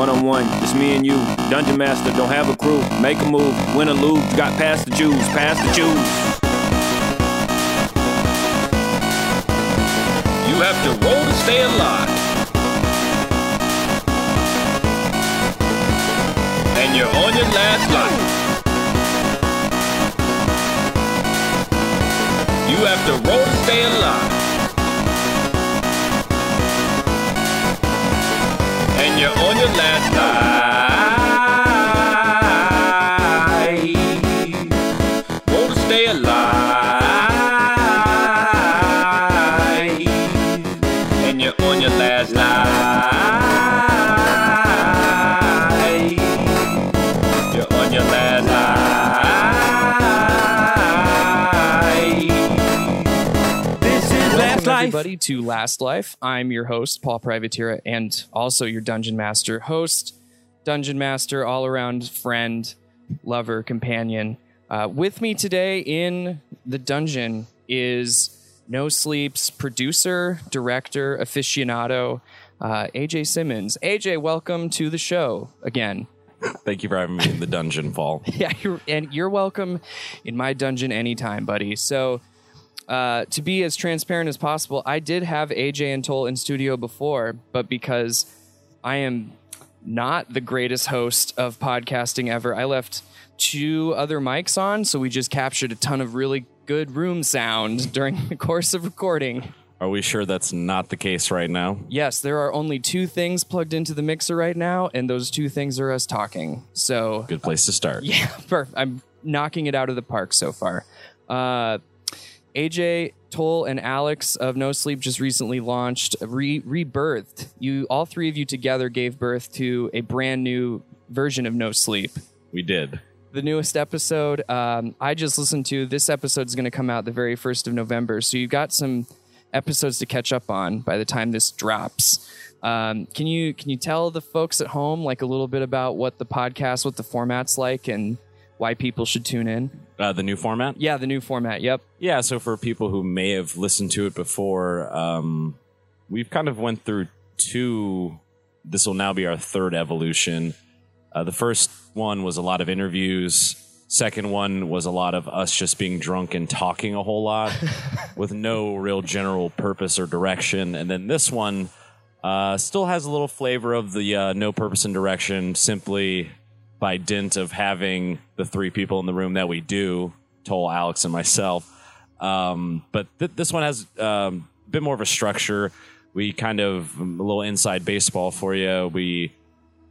one on one, it's me and you. Dungeon Master, don't have a crew. Make a move, win or lose. Got past the Jews, past the Jews. You have to roll to stay alive. And you're on your last life. You have to roll to stay alive. And you're on your last life. To Last Life. I'm your host, Paul Privateera, and also your Dungeon Master. Host, Dungeon Master, all around friend, lover, companion. Uh, with me today in the dungeon is No Sleep's producer, director, aficionado, uh, AJ Simmons. AJ, welcome to the show again. Thank you for having me in the dungeon, Paul. Yeah, you're, and you're welcome in my dungeon anytime, buddy. So, uh, to be as transparent as possible, I did have AJ and Toll in studio before, but because I am not the greatest host of podcasting ever, I left two other mics on, so we just captured a ton of really good room sound during the course of recording. Are we sure that's not the case right now? Yes, there are only two things plugged into the mixer right now, and those two things are us talking. So Good place to start. yeah, perfect. I'm knocking it out of the park so far. Uh, AJ, Toll, and Alex of No Sleep just recently launched re- rebirthed. You, all three of you together, gave birth to a brand new version of No Sleep. We did. The newest episode um, I just listened to. This episode is going to come out the very first of November, so you've got some episodes to catch up on by the time this drops. Um, can you can you tell the folks at home like a little bit about what the podcast, what the format's like, and why people should tune in? Uh, the new format? Yeah, the new format. Yep. Yeah, so for people who may have listened to it before, um, we've kind of went through two. This will now be our third evolution. Uh, the first one was a lot of interviews. Second one was a lot of us just being drunk and talking a whole lot with no real general purpose or direction. And then this one uh, still has a little flavor of the uh, no purpose and direction simply by dint of having the three people in the room that we do, Toll, Alex, and myself. Um, but th- this one has um, a bit more of a structure. We kind of a little inside baseball for you. We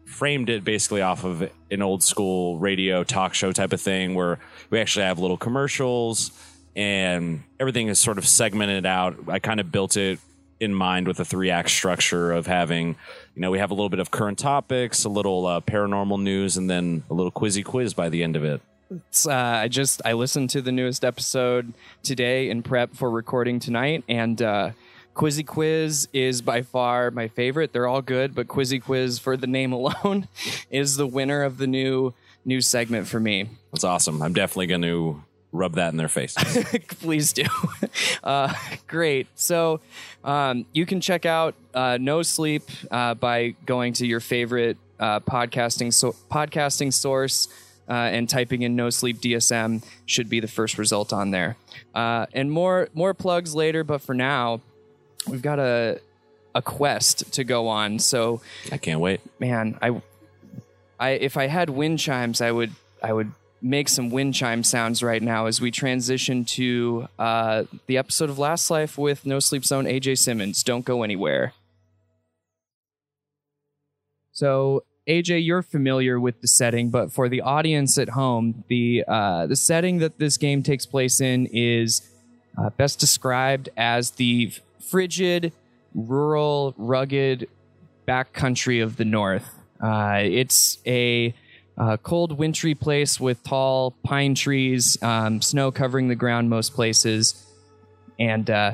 framed it basically off of an old school radio talk show type of thing where we actually have little commercials and everything is sort of segmented out. I kind of built it in mind with a three act structure of having, you know, we have a little bit of current topics, a little uh, paranormal news, and then a little quizzy quiz by the end of it. It's, uh, I just I listened to the newest episode today in prep for recording tonight, and uh, Quizzy Quiz is by far my favorite. They're all good, but Quizzy Quiz, for the name alone, is the winner of the new new segment for me. That's awesome. I'm definitely going to rub that in their face. Please do. Uh, great. So um, you can check out uh, No Sleep uh, by going to your favorite uh, podcasting so- podcasting source uh, and typing in No Sleep DSM should be the first result on there. Uh, and more more plugs later, but for now, we've got a a quest to go on. So I can't wait. man, I, I if I had wind chimes, I would I would make some wind chime sounds right now as we transition to uh, the episode of Last Life with No Sleep Zone AJ Simmons. Don't go anywhere. So AJ, you're familiar with the setting, but for the audience at home, the uh, the setting that this game takes place in is uh, best described as the frigid, rural, rugged backcountry of the north. Uh, it's a uh, cold, wintry place with tall pine trees, um, snow covering the ground most places, and uh,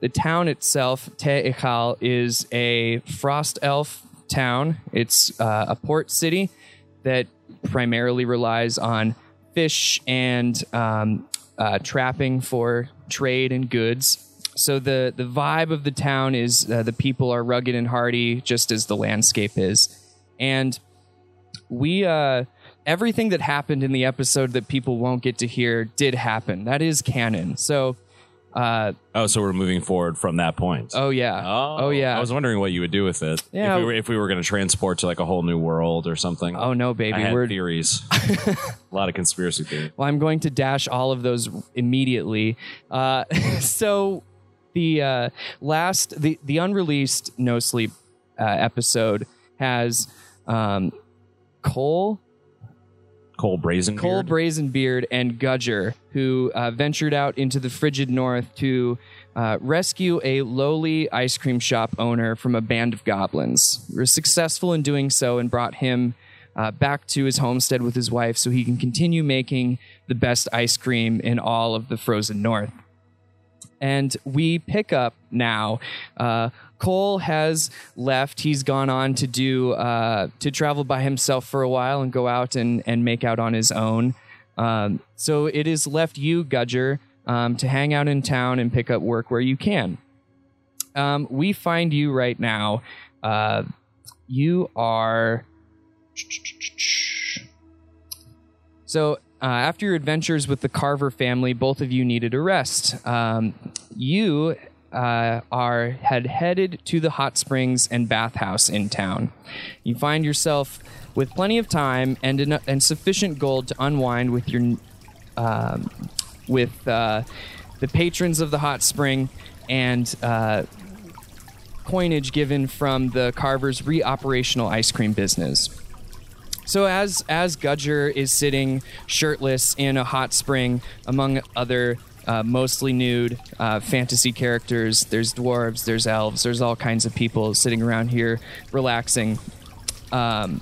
the town itself, Te Ichal, is a frost elf town. It's uh, a port city that primarily relies on fish and um, uh, trapping for trade and goods. So the the vibe of the town is uh, the people are rugged and hardy, just as the landscape is. and we uh everything that happened in the episode that people won't get to hear did happen. That is canon. So uh Oh, so we're moving forward from that point. oh yeah. Oh, yeah. I was wondering what you would do with it. Yeah. If we were, if we were going to transport to like a whole new world or something. oh no, baby. We're theories. a lot of conspiracy theories. Well, I'm going to dash all of those immediately. Uh, so the uh, last, the the unreleased No Sleep uh, episode has um, Cole, Cole Brazen. Cole Brazenbeard, and Gudger, who uh, ventured out into the frigid north to. Uh, rescue a lowly ice cream shop owner from a band of goblins. We were successful in doing so and brought him uh, back to his homestead with his wife so he can continue making the best ice cream in all of the frozen north. And we pick up now. Cole has left. He's gone on to do uh, to travel by himself for a while and go out and, and make out on his own. Um, so it is left you, Gudger, um, to hang out in town and pick up work where you can. Um, we find you right now. Uh, you are. So, uh, after your adventures with the Carver family, both of you needed a rest. Um, you uh, are had headed to the hot springs and bathhouse in town. You find yourself with plenty of time and eno- and sufficient gold to unwind with your um, with uh, the patrons of the hot spring and uh, coinage given from the Carver's re-operational ice cream business. So as as Gudger is sitting shirtless in a hot spring among other uh, mostly nude uh, fantasy characters, there's dwarves, there's elves, there's all kinds of people sitting around here relaxing. Um,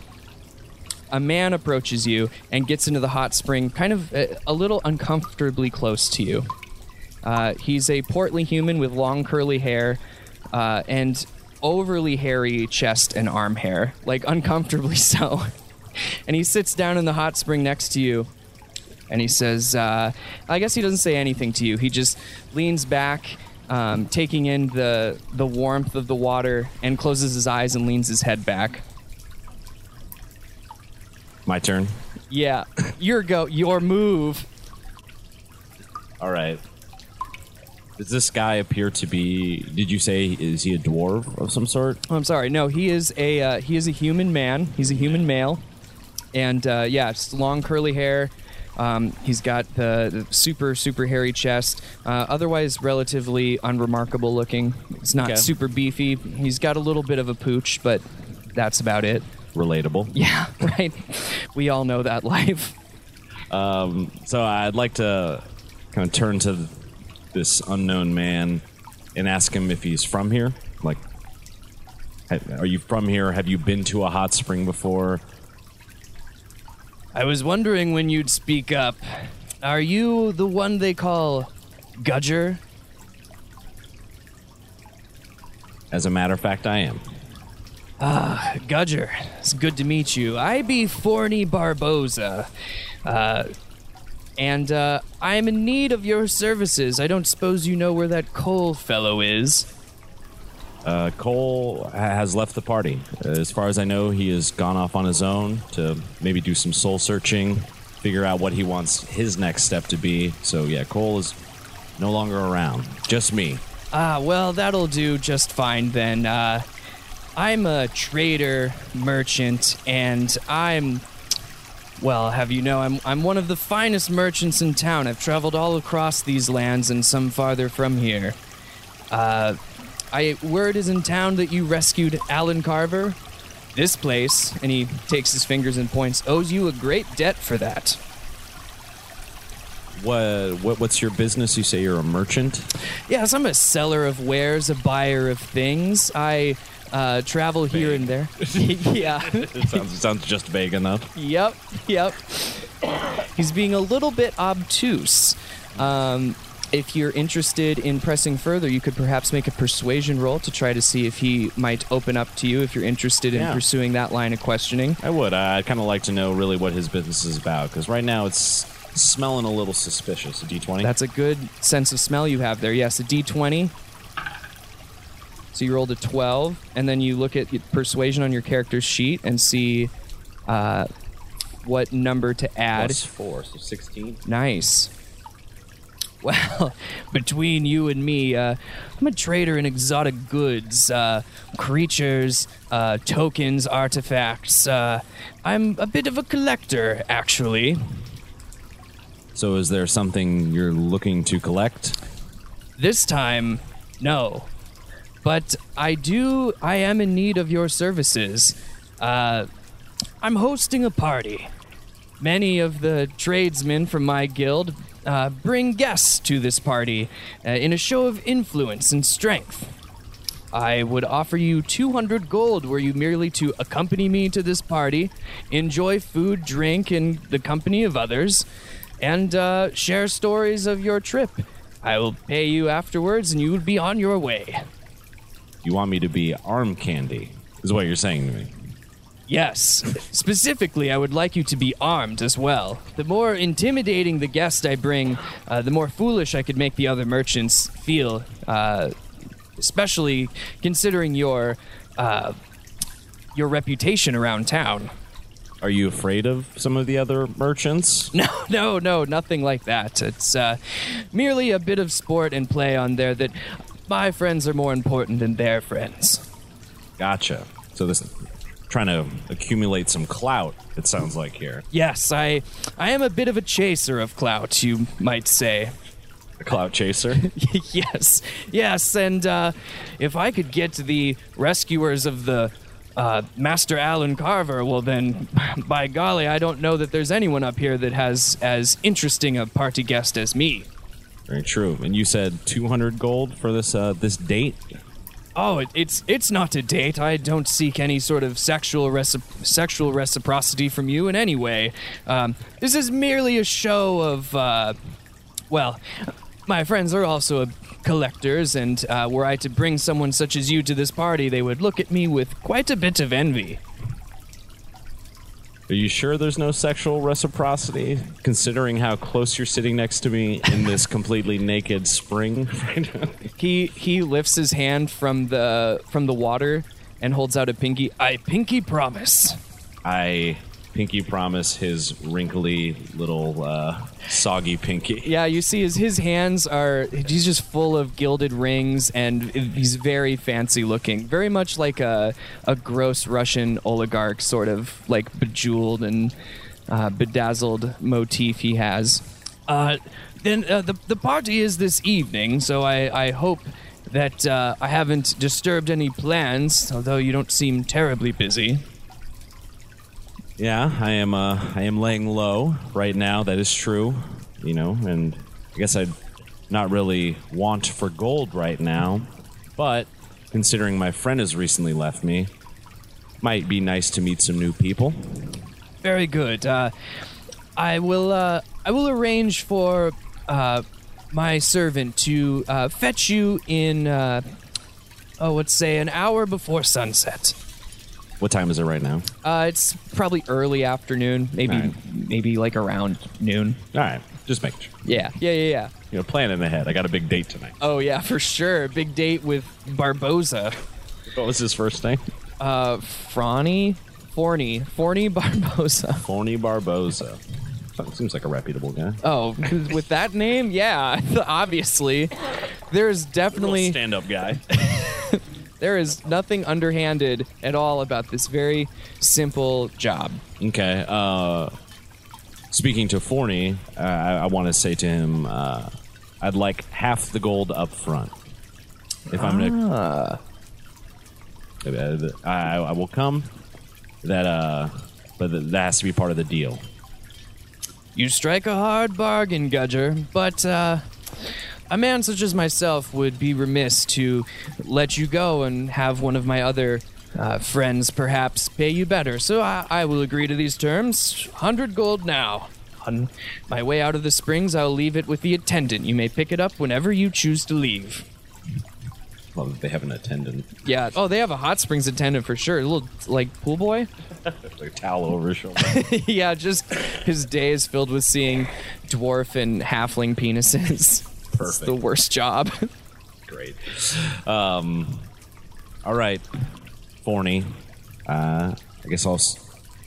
a man approaches you and gets into the hot spring, kind of a, a little uncomfortably close to you. Uh, he's a portly human with long curly hair uh, and overly hairy chest and arm hair, like uncomfortably so. and he sits down in the hot spring next to you and he says, uh, I guess he doesn't say anything to you. He just leans back, um, taking in the, the warmth of the water, and closes his eyes and leans his head back. My turn. Yeah, your go, your move. All right. Does this guy appear to be? Did you say is he a dwarf of some sort? Oh, I'm sorry. No, he is a uh, he is a human man. He's a human male, and uh, yeah, it's long curly hair. Um, he's got the, the super super hairy chest. Uh, otherwise, relatively unremarkable looking. It's not Okay. super beefy. He's got a little bit of a pooch, but that's about it. Relatable. Yeah, right. We all know that life. Um, so I'd like to kind of turn to this unknown man and ask him if he's from here. Like, are you from here? Have you been to a hot spring before? I was wondering when you'd speak up. Are you the one they call Gudger? As a matter of fact, I am. Ah, Gudger, it's good to meet you. I be Forney Barboza. Uh, and uh, I am in need of your services. I don't suppose you know where that Cole fellow is. Uh, Cole has left the party. As far as I know, he has gone off on his own to maybe do some soul searching, figure out what he wants his next step to be. So yeah, Cole is no longer around. Just me. Ah, well, that'll do just fine then. Uh, I'm a trader, merchant, and I'm. Well, have you know, I'm, I'm one of the finest merchants in town. I've traveled all across these lands and some farther from here. Uh, I word is in town that you rescued Alan Carver. This place, and he takes his fingers and points, owes you a great debt for that. What, what what's your business? You say you're a merchant. Yes, I'm a seller of wares, a buyer of things. I uh, travel here and there. yeah. It sounds, it sounds just vague enough. Yep. Yep. He's being a little bit obtuse. Um, if you're interested in pressing further, you could perhaps make a persuasion roll to try to see if he might open up to you if you're interested in Yeah. pursuing that line of questioning. I would. I'd kind of like to know really what his business is about because right now it's smelling a little suspicious. A D20. That's a good sense of smell you have there. Yes, a D20. So you rolled a 12, and then you look at persuasion on your character's sheet and see uh, what number to add. Plus four, so 16. Nice. Well, between you and me, uh, I'm a trader in exotic goods, uh, creatures, uh, tokens, artifacts. Uh, I'm a bit of a collector, actually. So is there something you're looking to collect? This time, no. But I do, I am in need of your services. Uh, I'm hosting a party. Many of the tradesmen from my guild uh, bring guests to this party uh, in a show of influence and strength. I would offer you 200 gold were you merely to accompany me to this party, enjoy food, drink, and the company of others, and uh, share stories of your trip. I will pay you afterwards, and you will be on your way. You want me to be arm candy, is what you're saying to me. Yes. Specifically, I would like you to be armed as well. The more intimidating the guest I bring, uh, the more foolish I could make the other merchants feel. Uh, especially considering your uh, your reputation around town. Are you afraid of some of the other merchants? No, no, no, nothing like that. It's uh, merely a bit of sport and play on there that my friends are more important than their friends. Gotcha. So this trying to accumulate some clout, it sounds like here. Yes, I, I am a bit of a chaser of clout, you might say. A clout chaser. yes, yes, and uh, if I could get the rescuers of the uh, Master Alan Carver, well then, by golly, I don't know that there's anyone up here that has as interesting a party guest as me. Very true. And you said 200 gold for this uh, this date? Oh, it, it's it's not a date. I don't seek any sort of sexual sexual reciprocity from you in any way. Um, this is merely a show of, uh, well, my friends are also collectors, and uh, were I to bring someone such as you to this party, they would look at me with quite a bit of envy. Are you sure there's no sexual reciprocity, considering how close you're sitting next to me in this completely naked spring right now? He he lifts his hand from the from the water and holds out a pinky. I pinky promise. I pinky promise his wrinkly little uh, soggy pinky. Yeah, you see his his hands are he's just full of gilded rings and he's very fancy looking. Very much like a a gross Russian oligarch sort of like bejeweled and uh, bedazzled motif he has. Uh, then uh, the the party is this evening, so I I hope that uh, I haven't disturbed any plans, although you don't seem terribly busy. Yeah, I am. Uh, I am laying low right now. That is true. You know, and I guess I'd not really want for gold right now, but considering my friend has recently left me, might be nice to meet some new people. Very good. Uh, I will. Uh, I will arrange for uh, my servant to uh, fetch you in. Uh, oh, let's say an hour before sunset. What time is it right now? Uh, it's probably early afternoon, maybe Alright. maybe like around noon. All right, just making sure. Yeah, yeah, yeah, yeah. You know, planning ahead. I got a big date tonight. Oh yeah, for sure. Big date with Barboza. What was his first name? Uh, Frawny, Forney, Forney Barboza. Forney Barboza. Seems like a reputable guy. Oh, with that name, yeah, obviously. There's definitely a stand-up guy. There is nothing underhanded at all about this very simple job. Okay. Uh, speaking to Forney, uh, I, I want to say to him, uh, I'd like half the gold up front. If I'm gonna, Uh, I, I will come. That, uh, but that that has to be part of the deal. You strike a hard bargain, Gudger, but uh, a man such as myself would be remiss to let you go and have one of my other uh, friends perhaps pay you better. So I, I will agree to these terms. 100 gold now. On my way out of the springs, I'll leave it with the attendant. You may pick it up whenever you choose to leave. Well, they have an attendant, Yeah. Oh, they have a hot springs attendant for sure. A little like pool boy. like towel over his shoulder. yeah, just his day is filled with seeing dwarf and halfling penises. It's the worst job. Great. Um, All right, Forney. Uh, I guess I'll s-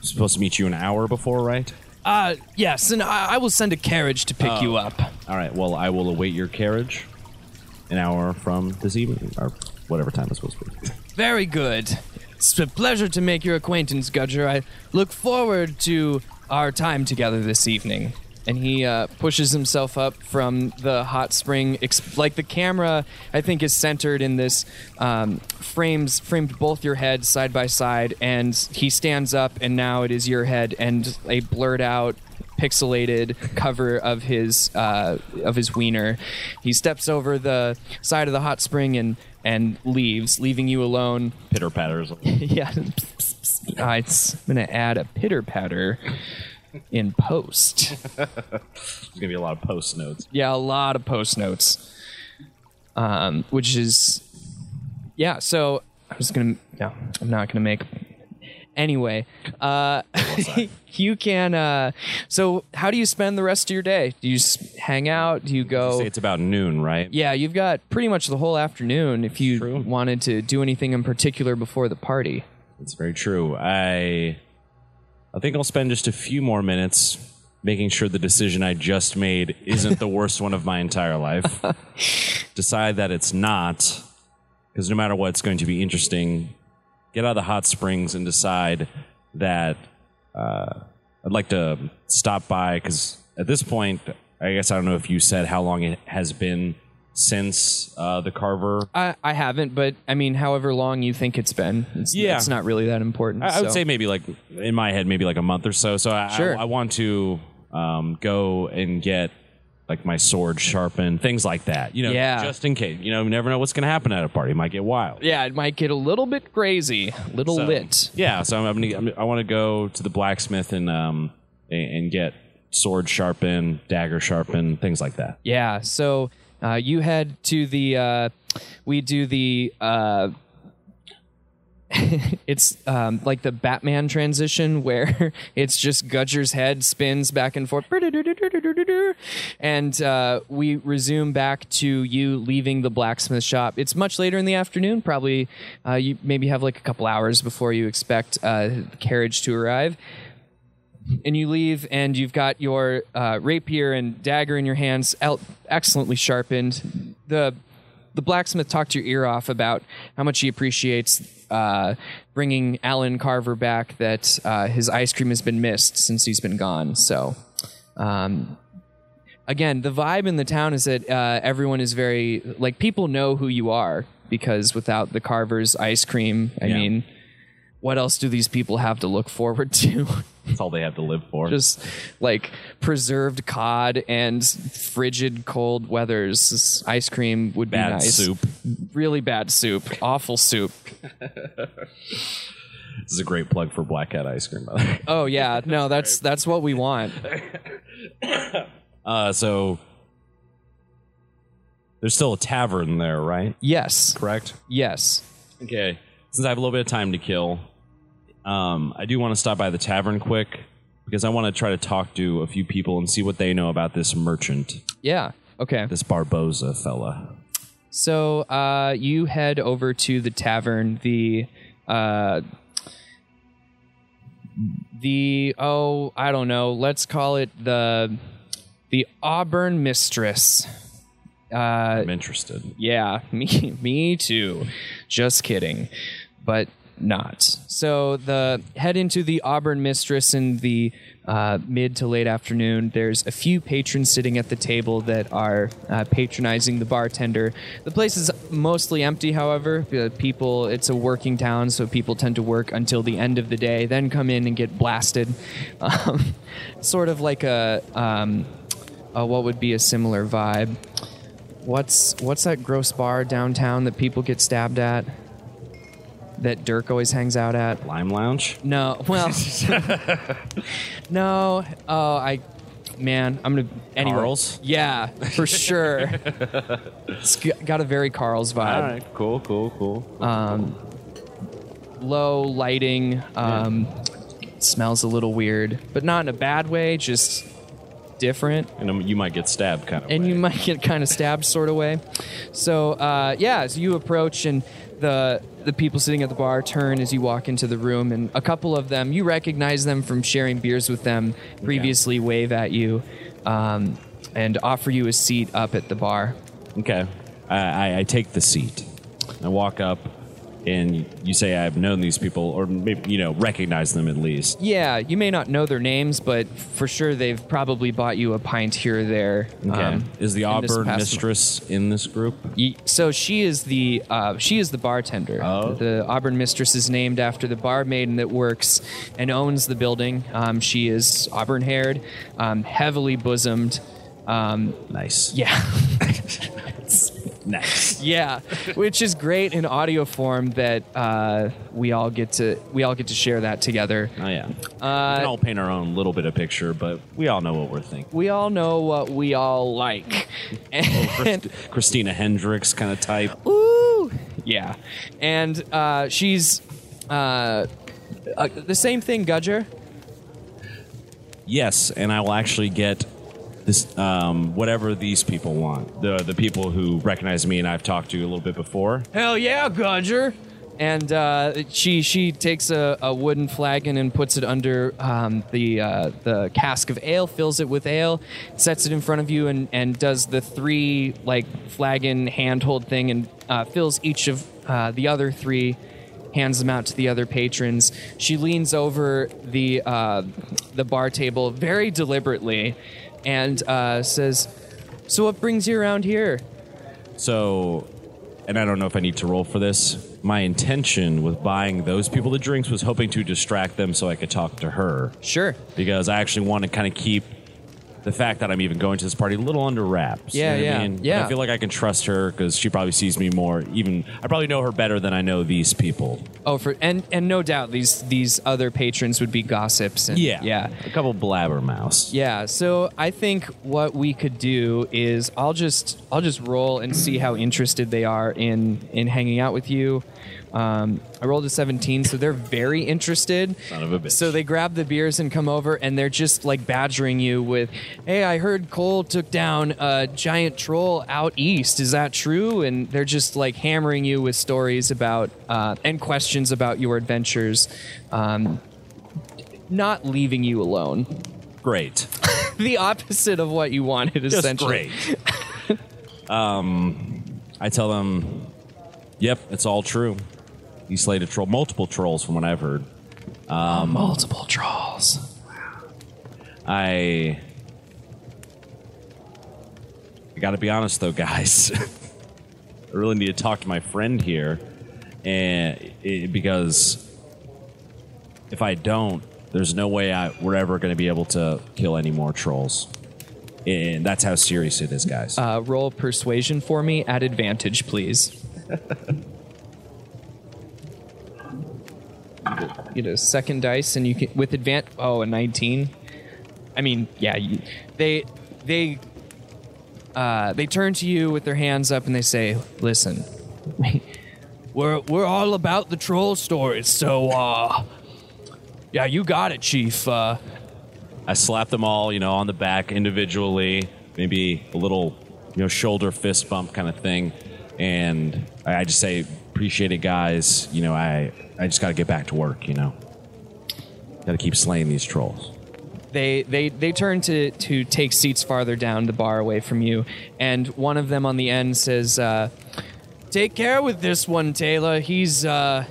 supposed to meet you an hour before, right? Uh, yes, and I, I will send a carriage to pick you up. All right. Well, I will await your carriage an hour from this evening, or whatever time it's supposed to be. Very good. It's a pleasure to make your acquaintance, Gudger. I look forward to our time together this evening. And he uh, pushes himself up from the hot spring. Like the camera, I think, is centered in this um, frames framed both your heads side by side, and he stands up, and now it is your head and a blurred out pixelated cover of his uh, of his wiener. He steps over the side of the hot spring and and leaves, leaving you alone. Pitter patters. yeah, uh, I'm gonna add a pitter patter in post. There's gonna be a lot of post notes. yeah, a lot of post notes, um, which is yeah. So I'm just gonna no, I'm not gonna make. Anyway, uh, you can. Uh, so, how do you spend the rest of your day? Do you hang out? Do you go? Say it's about noon, right? Yeah, you've got pretty much the whole afternoon if you True. wanted to do anything in particular before the party. It's very true. I I think I'll spend just a few more minutes making sure the decision I just made isn't the worst one of my entire life. Decide that it's not, because no matter what, it's going to be interesting. Get out of the hot springs and decide that uh, I'd like to stop by because at this point, I guess I don't know if you said how long it has been since uh, the Carver I, I haven't, but I mean, however long you think it's been, it's, Yeah. it's not really that important. I, I would so- say maybe like in my head, maybe like a month or so. So I, Sure. I, I want to um, go and get like my sword sharpened, things like that. You know, Yeah. just in case. You know, you never know what's going to happen at a party. It might get wild. yeah, it might get a little bit crazy, little So, lit. Yeah. So I'm, I'm gonna, I'm, I want to go to the blacksmith and um and, and get sword sharpened, dagger sharpened, things like that. Yeah, so uh, you head to the. Uh, we do the. Uh, it's um, like the Batman transition where it's just Gudger's head spins back and forth, and uh, we resume back to you leaving the blacksmith shop. It's much later in the afternoon. Probably uh, you maybe have like a couple hours before you expect uh, the carriage to arrive and you leave and you've got your uh, rapier and dagger in your hands el- excellently sharpened. The the blacksmith talked your ear off about how much he appreciates uh, bringing alan carver back that uh, his ice cream has been missed since he's been gone. So um, again the vibe in the town is that uh, everyone is very like people know who you are because without the carver's ice cream i Yeah. mean what else do these people have to look forward to That's all they have to live for. just like preserved cod and frigid cold weathers. Ice cream would be bad nice. soup. Really bad soup. Awful soup. This is a great plug for Black Cat ice cream. By the way. Oh yeah, no, that's that's what we want. Uh, so there's still a tavern there, right? Yes. Correct. Yes. Okay. Since I have a little bit of time to kill, um, I do want to stop by the tavern quick because I want to try to talk to a few people and see what they know about this merchant, Yeah. Okay. this Barboza fella. So uh, you head over to the tavern. The uh, the oh I don't know. Let's call it the the Auburn Mistress. Uh, I'm interested. Yeah, me me too. Just kidding. But not. So the head into the Auburn Mistress in the uh, mid to late afternoon. There's a few patrons sitting at the table that are uh, patronizing the bartender. The place is mostly empty, however. Uh, people, it's a working town, so people tend to work until the end of the day, then come in and get blasted. Um, sort of like a, um, a what would be a similar vibe. What's what's that gross bar downtown that people get stabbed at? That Dirk always hangs out at? Lime Lounge? No, well, no. Oh, I, man, I'm gonna anyway. Carl's? Yeah, for sure. it's g- got a very Carl's vibe. All right. Cool, cool, cool. Um, Low lighting. Um, Smells a little weird, but not in a bad way. Just different And um, you might get stabbed, kind of. and you might get kind of stabbed sort of way so uh, yeah as you approach and the the people sitting at the bar turn as you walk into the room and a couple of them you recognize them from sharing beers with them previously wave at you um, and offer you a seat up at the bar Okay. I, I, I take the seat. I walk up, and you say I've known these people, or maybe you know recognize them at least. yeah you may not know their names but for sure they've probably bought you a pint here or there Okay. um, Is the Auburn mistress in this group? So she is the uh, she is the bartender. Oh. The Auburn mistress is named after the barmaid that works and owns the building. Um, she is auburn haired, um, heavily bosomed. Um, Nice. yeah, Nice. yeah, which is great in audio form that uh, we all get to we all get to share that together. Oh yeah. Uh, we can all paint our own little bit of picture, but we all know what we're thinking. We all know what we all like. And, Christ- Christina Hendricks kind of type. Ooh, yeah, and uh, she's uh, uh, the same thing, Gudger. Yes, and I will actually get this um, whatever these people want. The the people who recognize me and I've talked to a little bit before. Hell yeah, Gudger. And uh, she she takes a, a wooden flagon and puts it under um, the uh, the cask of ale, fills it with ale, sets it in front of you, and, and does the three like flagon handhold thing, and uh, fills each of uh, the other three, hands them out to the other patrons. She leans over the uh, the bar table very deliberately, and uh, says, "So what brings you around here?" So, and I don't know if I need to roll for this. My intention with buying those people the drinks was hoping to distract them so I could talk to her Sure. because I actually want to kind of keep the fact that I'm even going to this party a little under wraps. You Yeah, know what I yeah, mean? yeah. I feel like I can trust her because she probably sees me more. Even I probably know her better than I know these people. Oh, for and and no doubt these these other patrons would be gossips. And, Yeah, yeah, A couple blabbermouths. yeah. So I think what we could do is I'll just I'll just roll and see how interested they are in in hanging out with you. Um, I rolled a 17, so they're very interested. Son of a bitch. So they grab the beers and come over, and they're just like badgering you with, "Hey, I heard Cole took down a giant troll out east. Is that true?" And they're just like hammering you with stories about uh, and questions about your adventures, um, not leaving you alone. Great. the opposite of what you wanted, Just essentially. great. um, I tell them, "Yep, it's all true." He slayed a troll, multiple trolls, from what I've heard. Multiple trolls. I, I got to be honest though, guys. I really need to talk to my friend here, and it, because if I don't, there's no way I, we're ever going to be able to kill any more trolls. And that's how serious it is, guys. Uh, roll persuasion for me at advantage, please. get a second dice, and you can with advance. Oh, a nineteen. I mean, yeah, you, they they uh, they turn to you with their hands up and they say, "Listen, we're we're all about the troll stories, so uh, yeah, you got it, Chief. Uh, I slap them all, you know, on the back individually, maybe a little, you know, shoulder fist bump kind of thing, and I, just say, "Appreciate it, guys. You know, I I just got to get back to work. You know, got to keep slaying these trolls." they they they turn to to take seats farther down the bar away from you, and one of them on the end says, uh, "Take care with this one, Taylor. He's uh,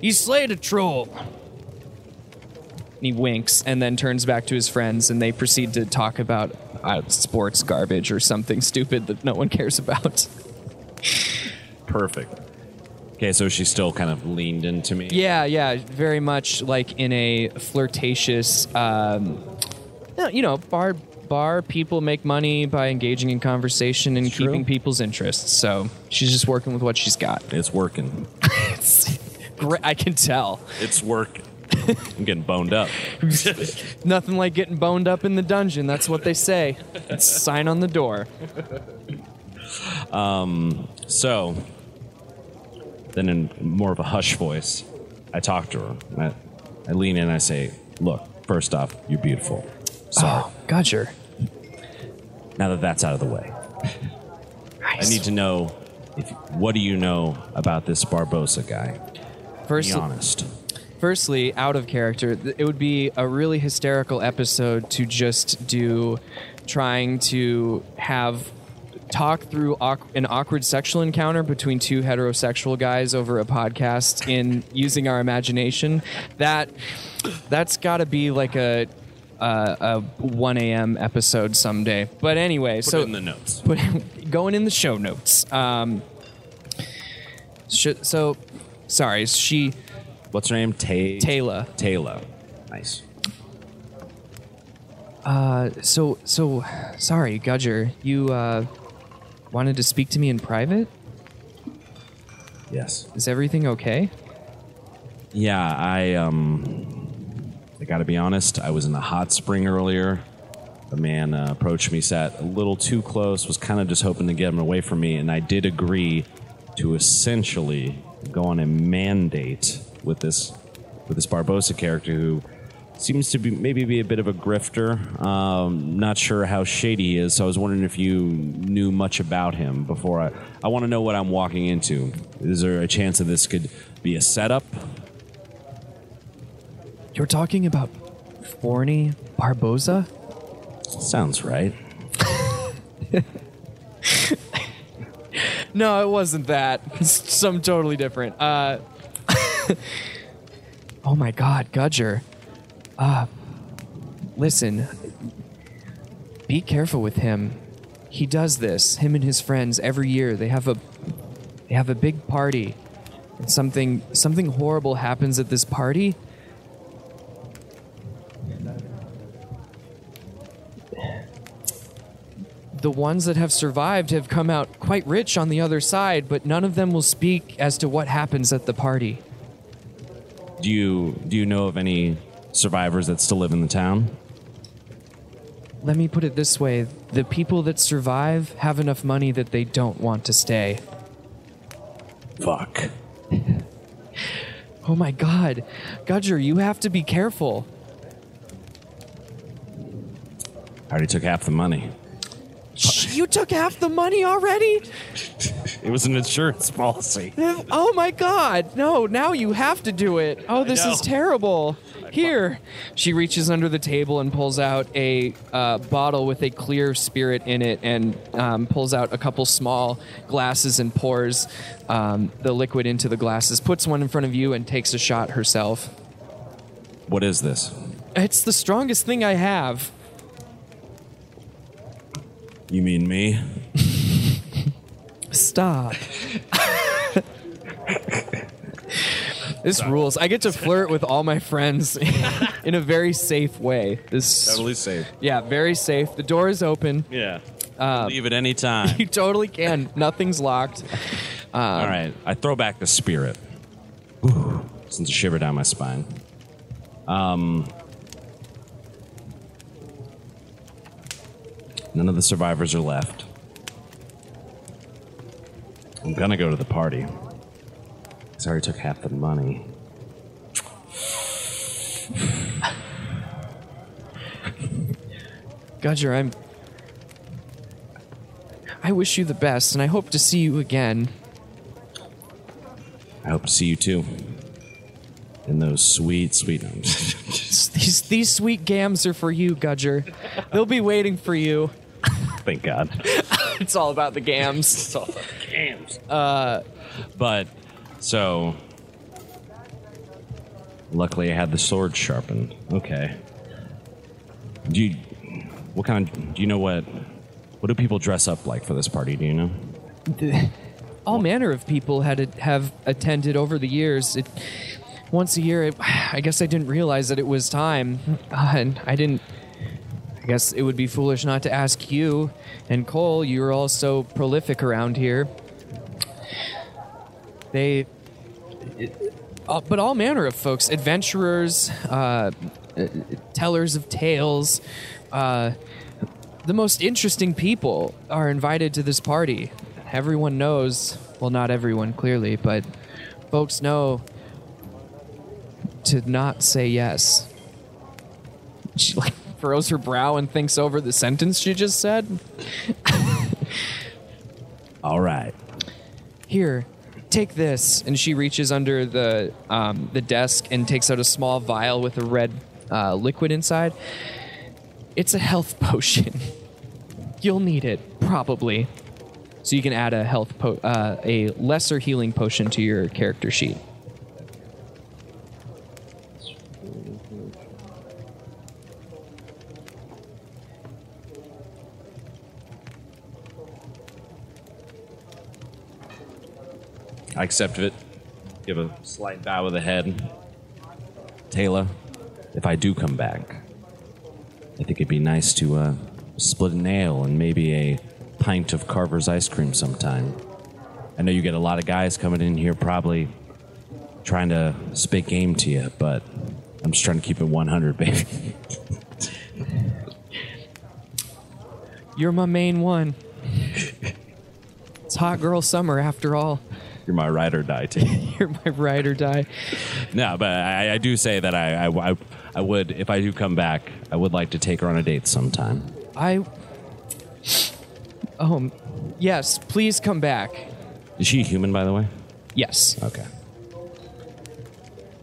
he's slayed a troll." He winks and then turns back to his friends, and they proceed to talk about uh, sports garbage or something stupid that no one cares about. Perfect. Okay, so she's still kind of leaned into me. Yeah, yeah, very much like in a flirtatious, um, you know, bar bar people make money by engaging in conversation and It's true. keeping people's interests. So she's just working with what she's got. It's working. Great, I can tell. It's working. I'm getting boned up. Nothing like getting boned up in the dungeon. That's what they say. It's sign on the door. Um, so, then in more of a hush voice, I talk to her. I, I lean in and I say, Look, first off, you're beautiful. Sorry. Oh, Gudger. Now that that's out of the way, I need to know if what do you know about this Barboza guy? First, Be honest. firstly, out of character, it would be a really hysterical episode to just do trying to have talk through awk- an awkward sexual encounter between two heterosexual guys over a podcast in using our imagination. That that's got to be like a uh, a 1 a.m. episode someday. But anyway, Put so in the notes. put going in the show notes. Um, sh- so, sorry, she What's her name? Tay. Taylor. Taylor. Nice. Uh, so so sorry, Gudger. You uh, wanted to speak to me in private. Yes. Is everything okay? Yeah, I um I got to be honest, I was in the hot spring earlier. A man uh, approached me, sat a little too close, was kind of just hoping to get him away from me, and I did agree to essentially go on a mandate with this with this Barboza character who seems to be maybe be a bit of a grifter. Um, not sure how shady he is, so I was wondering if you knew much about him before I. I want to know what I'm walking into. Is there a chance that this could be a setup? You're talking about Forney Barboza? Sounds right. No, it wasn't that. It's some totally different. Uh, oh my God, Gudger. Uh, listen, be careful with him. He does this. Him and his friends every year. They have a they have a big party, and something something horrible happens at this party. the ones that have survived have come out quite rich on the other side, but none of them will speak as to what happens at the party. Do you do you know of any survivors that still live in the town? Let me put it this way the people that survive have enough money that they don't want to stay. Fuck. Oh my god. Gudger, you have to be careful. I already took half the money. You took half the money already? It was an insurance policy. Oh my god. No, now you have to do it. Oh, this is terrible. Here. She reaches under the table and pulls out a uh, bottle with a clear spirit in it and um, pulls out a couple small glasses and pours um, the liquid into the glasses, puts one in front of you, and takes a shot herself. What is this? It's the strongest thing I have. You mean me? Stop. this rules. I get to flirt with all my friends in a very safe way. This Totally safe. Yeah, very safe. The door is open. Yeah. Leave at any time. You totally can. Nothing's locked. All right. I throw back the spirit. Ooh, sends a shiver down my spine. Um. None of the survivors are left. I'm gonna go to the party. 'Cause I already took half the money. Gudger, I'm. I wish you the best, and I hope to see you again. I hope to see you too. In those sweet, sweet. These these sweet gams are for you, Gudger. They'll be waiting for you. Thank God. It's all about the gams. It's all about the gams. Uh, but so luckily I had the sword sharpened. Okay. Do you what kind of do you know what what do people dress up like for this party, do you know? all manner of people had have attended over the years. It, once a year, it, I guess I didn't realize that it was time, uh, and I didn't. I guess it would be foolish not to ask you and Cole. You're all so prolific around here. They, it, uh, but all manner of folks, adventurers, uh, uh, tellers of tales. Uh, the most interesting people are invited to this party. Everyone knows, well, not everyone clearly, but folks know to not say yes. She like furrows her brow and thinks over the sentence she just said. All right. Here, take this. And she reaches under the um, the desk and takes out a small vial with a red uh, liquid inside. It's a health potion. You'll need it probably. So you can add a health po- uh, a lesser healing potion to your character sheet. I accept it. Give a slight bow of the head. Taylor, if I do come back, I think it'd be nice to uh, split an ale and maybe a pint of Carver's ice cream sometime. I know you get a lot of guys coming in here probably trying to spit game to you, but I'm just trying to keep it 100, baby. You're my main one. it's hot girl summer after all. You're my ride or die, Taylor. You're my ride or die. No, but I, I do say that I, I, I, I would, if I do come back, I would like to take her on a date sometime. I. Oh, yes. Please come back. Is she human, by the way? Yes. Okay.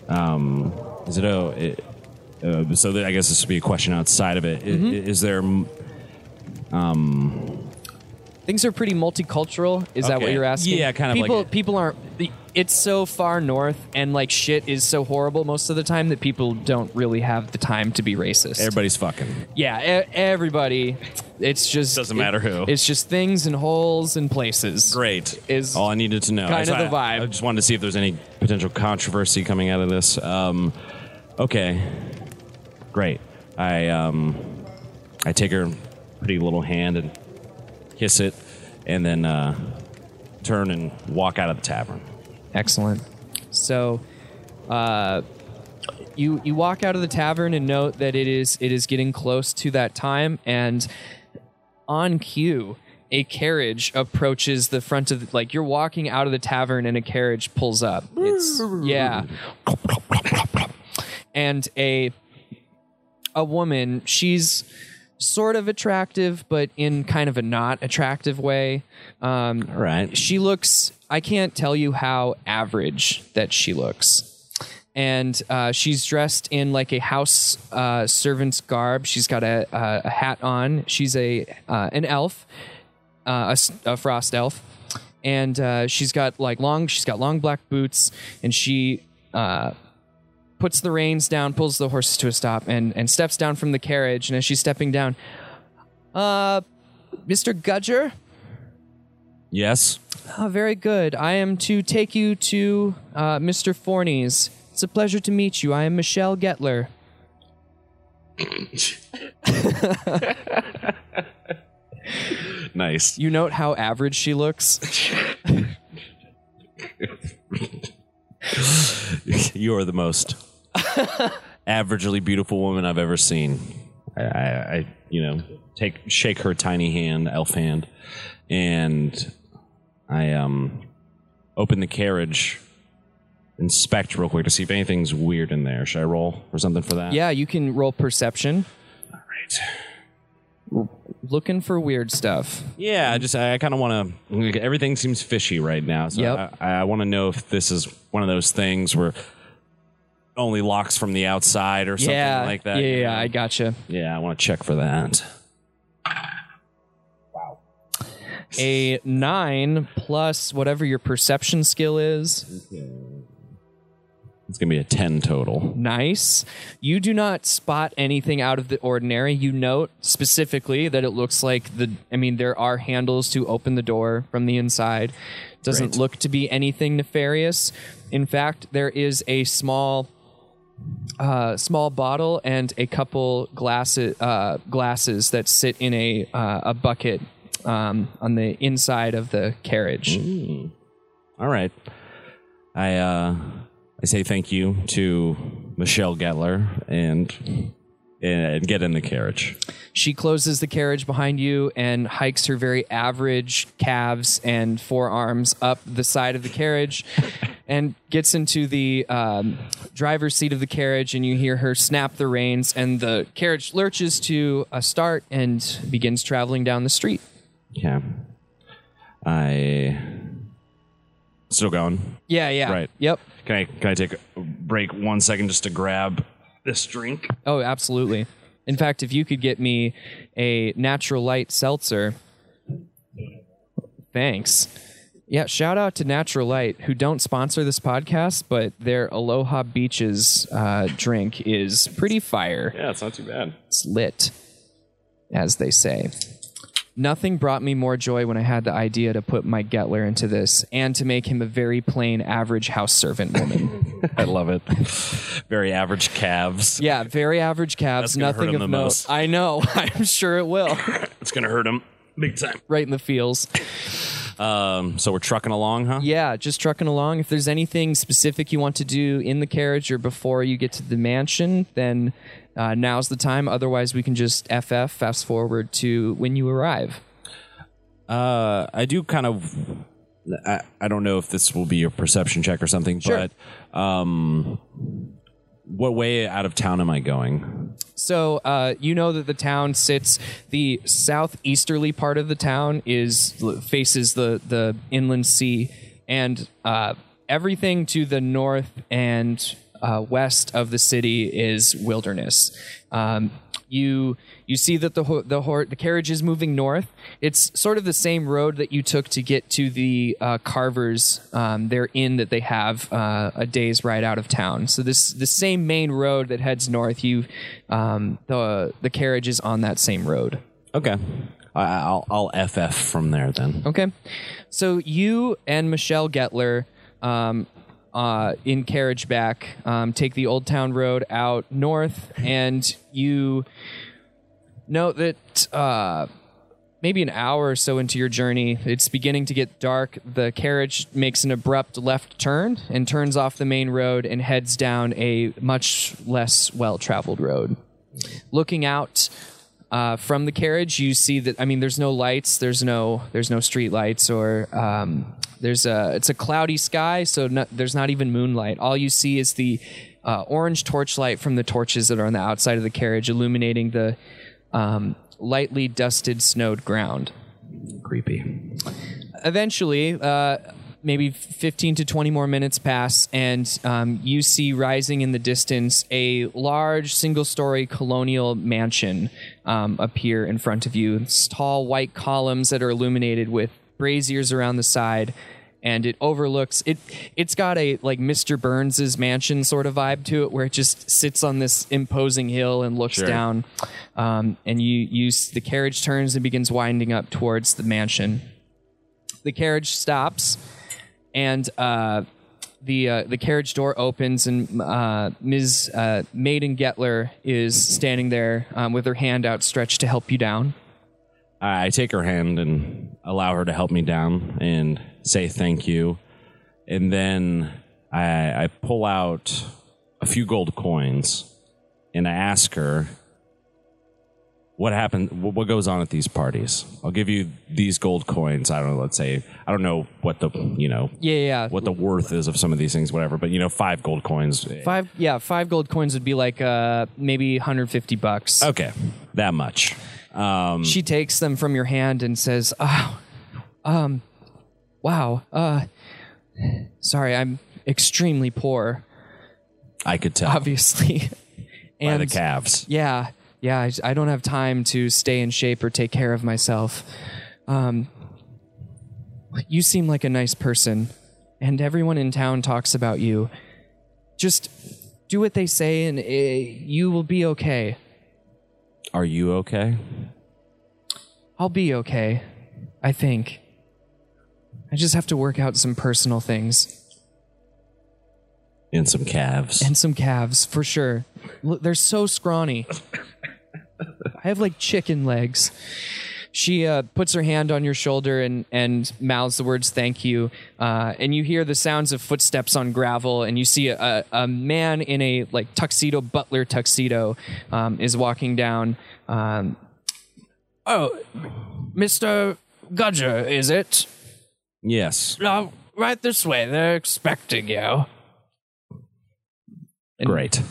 Um, is it oh? It, uh, so that, I guess this would be a question outside of it. I- Mm-hmm. Is, there? Things are pretty multicultural. Is that what you're asking? Yeah, kind of People, like- people aren't. It's so far north, and like shit is so horrible most of the time that people don't really have the time to be racist. Everybody's fucking. yeah, e- everybody. It's just Doesn't matter who. It's just things and holes and places. Great. Is all I needed to know. kind So of the I- vibe. I just wanted to see if there's any potential controversy coming out of this. Um, okay. Great. I um, I take her pretty little hand and kiss it, and then uh, turn and walk out of the tavern. Excellent. So, uh, you you walk out of the tavern and note that it is it is getting close to that time, and on cue, a carriage approaches the front of the, like you're walking out of the tavern and a carriage pulls up. It's yeah, and a a woman. She's sort of attractive, but in kind of a not attractive way. Um, right. she looks i can't tell you how average that she looks and uh, she's dressed in like a house uh, servant's garb she's got a, a, a hat on she's a uh, an elf uh, a a, frost elf and uh, she's got like long she's got long black boots and she uh, puts the reins down pulls the horses to a stop and, and steps down from the carriage and as she's stepping down uh mr gudger Yes. Ah, very good. I am to take you to uh, Mr. Forney's. It's a pleasure to meet you. I am Michelle Getler. Nice. You note how average she looks? You are the most averagely beautiful woman I've ever seen. I, I, I, you know, take shake her tiny hand, elf hand, and I um open the carriage, inspect real quick to see if anything's weird in there. Should I roll or something for that? Yeah, you can roll perception. All right. Looking for weird stuff. Yeah, I just I, kind of want to. Everything seems fishy right now, so Yep. I, I want to know if this is one of those things where only locks from the outside or something yeah, like that. Yeah, you yeah. I gotcha. Yeah, I want to check for that. Wow. A nine plus whatever your perception skill is. It's gonna be a ten total. Nice. You do not spot anything out of the ordinary. You note specifically that it looks like the. I mean, there are handles to open the door from the inside. Doesn't Great. look to be anything nefarious. In fact, there is a small, uh, small bottle and a couple glasses, uh, glasses that sit in a uh, a bucket um, on the inside of the carriage. All right, I uh, I say thank you to Michelle Getler and and get in the carriage. She closes the carriage behind you and hikes her very average calves and forearms up the side of the carriage and gets into the um, driver's seat of the carriage, and you hear her snap the reins, and the carriage lurches to a start and begins traveling down the street. Yeah. I still going. Yeah, yeah. Right. Yep. Can I can I take a break one second just to grab this drink? Oh, absolutely. In fact, if you could get me a natural light seltzer, thanks. Yeah, shout out to Natural Light, who don't sponsor this podcast, but their Aloha Beaches uh, drink is pretty fire. Yeah, it's not too bad. It's lit, as they say. Nothing brought me more joy when I had the idea to put Mike Getler into this and to make him a very plain, average house servant woman. I love it. Very average calves. yeah, very average calves, That's gonna hurt nothing him of the note. most. I know. I'm sure it will. It's gonna hurt him big time. right in the feels. Um, so we're trucking along, huh? Yeah, just trucking along. If there's anything specific you want to do in the carriage or before you get to the mansion, then uh, now's the time. Otherwise, we can just FF fast forward to when you arrive. Uh, I do kind of. I, I don't know if this will be a perception check or something, Sure. but um, what way out of town am I going? So uh, you know that the town sits the southeasterly part of the town is faces the the inland sea, and uh, everything to the north and uh, west of the city is wilderness. Um, you you see that the ho- the hor- the carriage is moving north. It's sort of the same road that you took to get to the uh, Carvers, um, their inn that they have uh, a day's ride out of town. So this the same main road that heads north. You um, the the carriage is on that same road. Okay, I'll I'll FF from there then. Okay. So you and Michelle Getler um, uh, in carriage back um, take the Old Town Road out north, and you note that uh, maybe an hour or so into your journey, it's beginning to get dark. The carriage makes an abrupt left turn and turns off the main road and heads down a much less well traveled road. Looking out uh, from the carriage, you see that I mean, there's no lights, there's no there's no street lights, or um, there's a it's a cloudy sky, so no, there's not even moonlight. All you see is the uh, orange torchlight from the torches that are on the outside of the carriage, illuminating the um, lightly dusted, snowed ground. Creepy. Eventually, uh, maybe 15 to 20 more minutes pass, and um, you see rising in the distance a large single story colonial mansion um, appear in front of you. It's tall white columns that are illuminated with braziers around the side. And it overlooks it. It's got a like Mr. Burns's mansion sort of vibe to it, where it just sits on this imposing hill and looks Sure. down. Um, and you use the carriage turns and begins winding up towards the mansion the carriage stops and uh, the uh, the carriage door opens and uh, Ms. Uh, Maiden Getler is standing there um, with her hand outstretched to help you down. I take her hand and allow her to help me down and say thank you. And then I, I pull out a few gold coins and I ask her what happened, wh- what goes on at these parties. I'll give you these gold coins. I don't know, let's say, I don't know what the, you know, Yeah, yeah, what the worth is of some of these things, whatever, but you know, five gold coins. Five, yeah, five gold coins would be like uh, maybe 150 bucks. Okay, that much. Um, She takes them from your hand and says, "Oh, um, wow. Uh, sorry, I'm extremely poor, I could tell obviously." by and the calves. Yeah, yeah. I, I don't have time to stay in shape or take care of myself. Um, you seem like a nice person, and everyone in town talks about you. Just do what they say, and uh, you will be okay. Are you okay? I'll be okay. I think. I just have to work out some personal things And some calves. and some calves for sure. Look, they're so scrawny. I have like chicken legs. She uh, puts her hand on your shoulder and, and mouths the words "thank you," uh, and you hear the sounds of footsteps on gravel, and you see a, a man in a like tuxedo butler tuxedo um, is walking down. Um, oh, Mister Gudger, is it? yes. Uh, right this way. They're expecting you. And Great.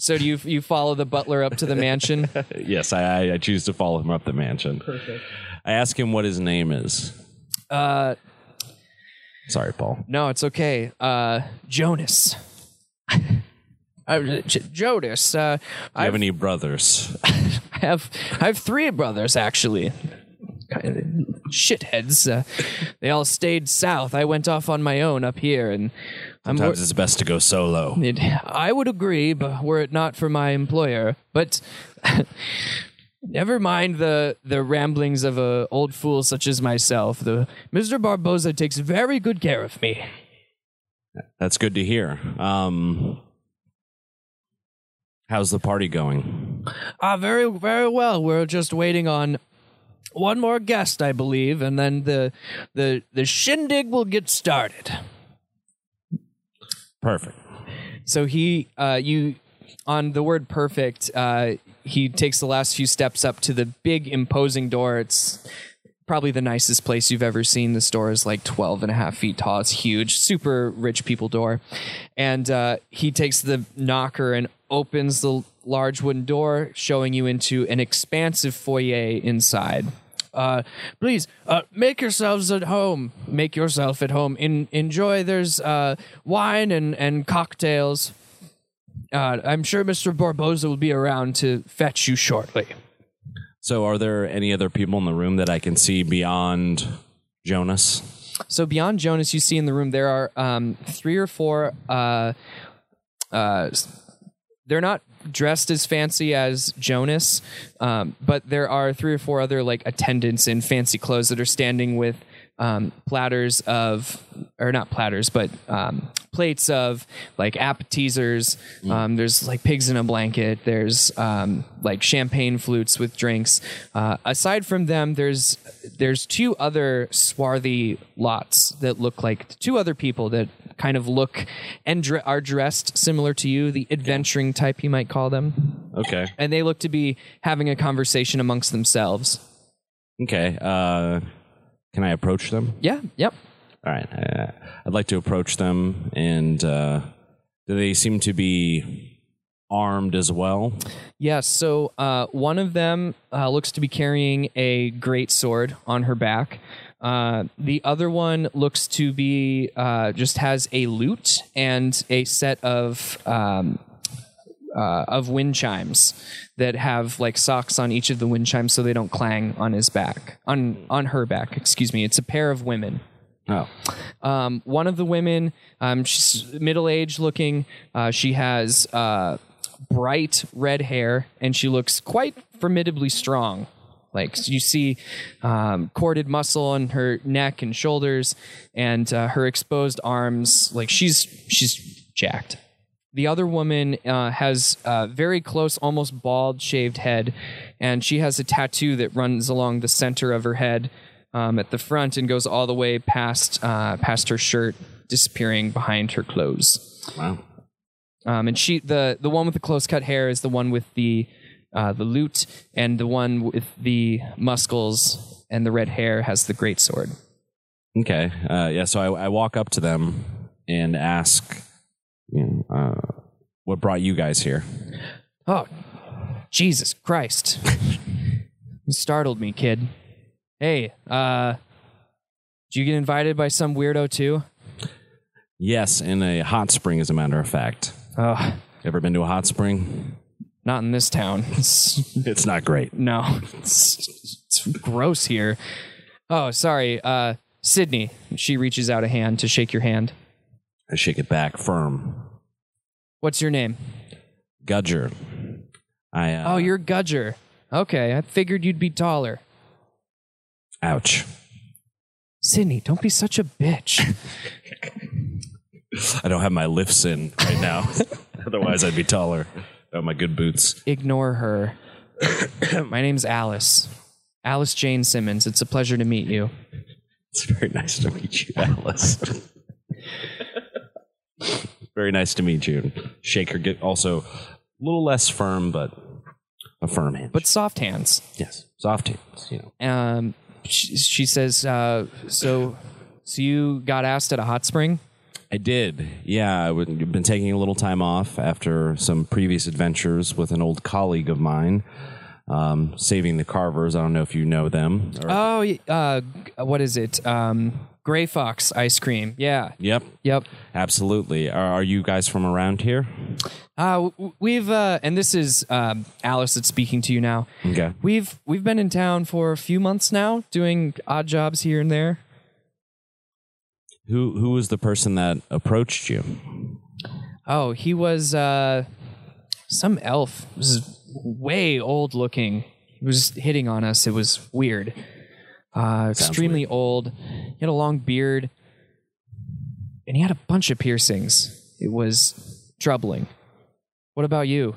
So do you you follow the butler up to the mansion? Yes, I, I- I choose to follow him up the mansion. Perfect. I ask him what his name is. Uh, Sorry, Paul. no, it's okay. Uh, Jonas. Uh, J- Jonas. Uh, Do you I have any brothers? I have I have three brothers actually. Kind of shitheads. Uh, they all stayed south. I went off on my own up here, and I'm. wor- Sometimes it's best to go solo. It, I would agree, but were it not for my employer. But never mind the the ramblings of a old fool such as myself. The Mr. Barboza takes very good care of me. That's good to hear. Um, how's the party going? Ah, very very well. We're just waiting on one more guest, I believe, and then the the the shindig will get started. Perfect. So he, uh, you, on the word perfect, uh, he takes the last few steps up to the big imposing door. It's probably the nicest place you've ever seen. The store is like 12 and a half feet tall. It's huge, super rich people door. And uh, he takes the knocker and opens the large wooden door, showing you into an expansive foyer inside. Uh, please uh, make yourselves at home. Make yourself at home. In, enjoy. There's uh, wine and, and cocktails. Uh, I'm sure Mr. Barboza will be around to fetch you shortly. So, are there any other people in the room that I can see beyond Jonas? So beyond Jonas, you see in the room there are um, three or four. Uh, uh, they're not dressed as fancy as Jonas, um, but there are three or four other like attendants in fancy clothes that are standing with um, platters of, or not platters, but um, plates of like appetizers. Um, there's like pigs in a blanket. There's um, like champagne flutes with drinks. Uh, aside from them, there's there's two other swarthy lots that look like two other people that kind of look and dre- are dressed similar to you, the adventuring type you might call them, Okay. and they look to be having a conversation amongst themselves. Okay. Uh, can I approach them? Yeah. Yep. All right. Uh, I'd like to approach them, and uh, do they seem to be armed as well? Yes. So uh, one of them uh, looks to be carrying a great sword on her back. Uh, the other one looks to be uh, just has a lute and a set of um, uh, of wind chimes that have like socks on each of the wind chimes so they don't clang on his back on on her back. Excuse me. It's a pair of women. Oh. Um, one of the women, um, she's middle aged looking. Uh, she has uh, bright red hair and she looks quite formidably strong. Like you see um, corded muscle on her neck and shoulders, and uh, her exposed arms. Like she's she's jacked. The other woman uh, has a very close, almost bald shaved head, and she has a tattoo that runs along the center of her head um, at the front and goes all the way past uh, past her shirt, disappearing behind her clothes. Wow. Um, and she, the the one with the close cut hair, is the one with the uh, the lute, and the one with the muscles and the red hair has the great sword. Okay. Uh, yeah. So I, I walk up to them and ask, you know, uh, what brought you guys here? Oh, Jesus Christ! you startled me, kid. Hey, uh, did you get invited by some weirdo too? Yes, in a hot spring, as a matter of fact. Oh, Ever been to a hot spring? not in this town. It's- It's not great. no, it's, it's gross here. Oh, sorry, uh, Sydney. She reaches out a hand to shake your hand. I shake it back firm. What's your name? Gudger. I. Uh, Oh, you're Gudger. Okay, I figured you'd be taller. Ouch. Sydney, don't be such a bitch. I don't have my lifts in right now. Otherwise, I'd be taller. Oh, my good boots. Ignore her. My name's Alice. Alice Jane Simmons. It's a pleasure to meet you. It's very nice to meet you, Alice. very nice to meet you. Shake her. Get also a little less firm, but a firm hand. But soft hands. yes, soft hands. You know. Um, she, she says, uh, so So you got asked at a hot spring? I did. Yeah, I've been taking a little time off after some previous adventures with an old colleague of mine, um, saving the Carvers. I don't know if you know them. or- Oh, uh, what is it? Um, Gray Fox ice cream. Yeah. yep, Yep. absolutely. Are, are you guys from around here? Uh, we've uh, and this is um, Alice that's speaking to you now. Okay. We've we've been in town for a few months now, doing odd jobs here and there. Who who was the person that approached you? Oh, he was uh, some elf. He was way old looking. He was hitting on us. It was weird. Uh, extremely old. He had a long beard, and he had a bunch of piercings. It was troubling. What about you?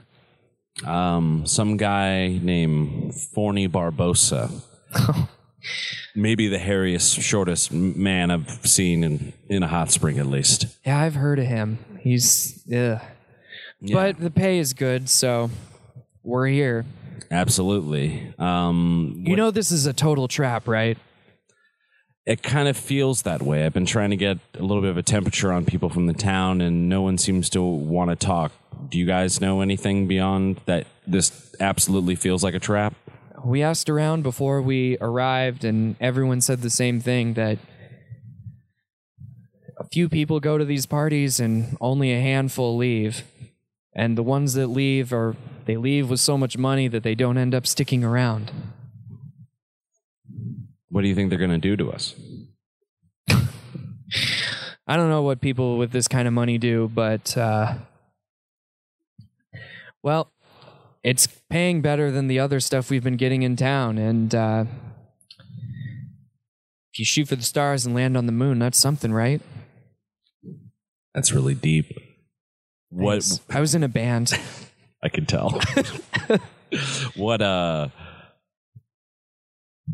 Um, some guy named Forney Barboza. Maybe the hairiest, shortest man I've seen in, in a hot spring, at least. Yeah, I've heard of him. He's, ugh. but the pay is good, so we're here. Absolutely. Um, You know, this is a total trap, right? It kind of feels that way. I've been trying to get a little bit of a temperature on people from the town, and no one seems to want to talk. Do you guys know anything beyond that? This absolutely feels like a trap. We asked around before we arrived, and everyone said the same thing that a few people go to these parties and only a handful leave. And the ones that leave are they leave with so much money that they don't end up sticking around. What do you think they're going to do to us? I don't know what people with this kind of money do, but uh, well, it's paying better than the other stuff we've been getting in town. And uh, if you shoot for the stars and land on the moon, that's something, right? That's really deep. What I was in a band. I can tell. what uh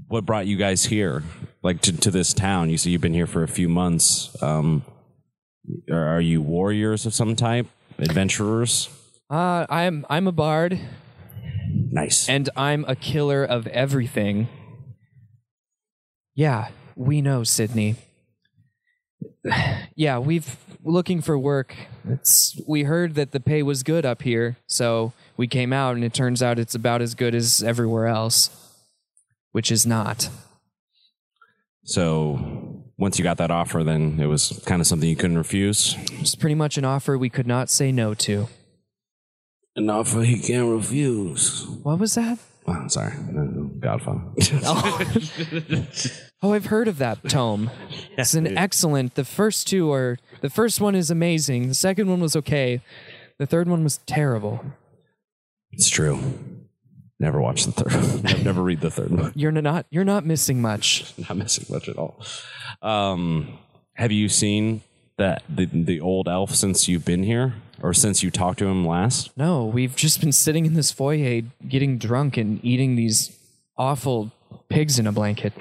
what brought you guys here? Like to, to this town? You say you've been here for a few months. Um are are you warriors of some type? Adventurers? Uh, I'm I'm a bard, Nice. and I'm a killer of everything. Yeah, we know, Sydney. yeah, we've looking for work. It's we heard that the pay was good up here, so we came out, and it turns out it's about as good as everywhere else, which is not. so once you got that offer then it was kind of something you couldn't refuse? It's pretty much an offer we could not say no to. An offer he can't refuse. What was that? Oh, sorry. Godfather. Oh, I've heard of that tome. It's an excellent. The first two are. The first one is amazing. The second one was okay. The third one was terrible. it's true. Never watched the third. never, never read the third one. You're not. You're not missing much. not missing much at all. Um, have you seen that the the old elf since you've been here, or since you talked to him last? No, we've just been sitting in this foyer, getting drunk and eating these awful pigs in a blanket.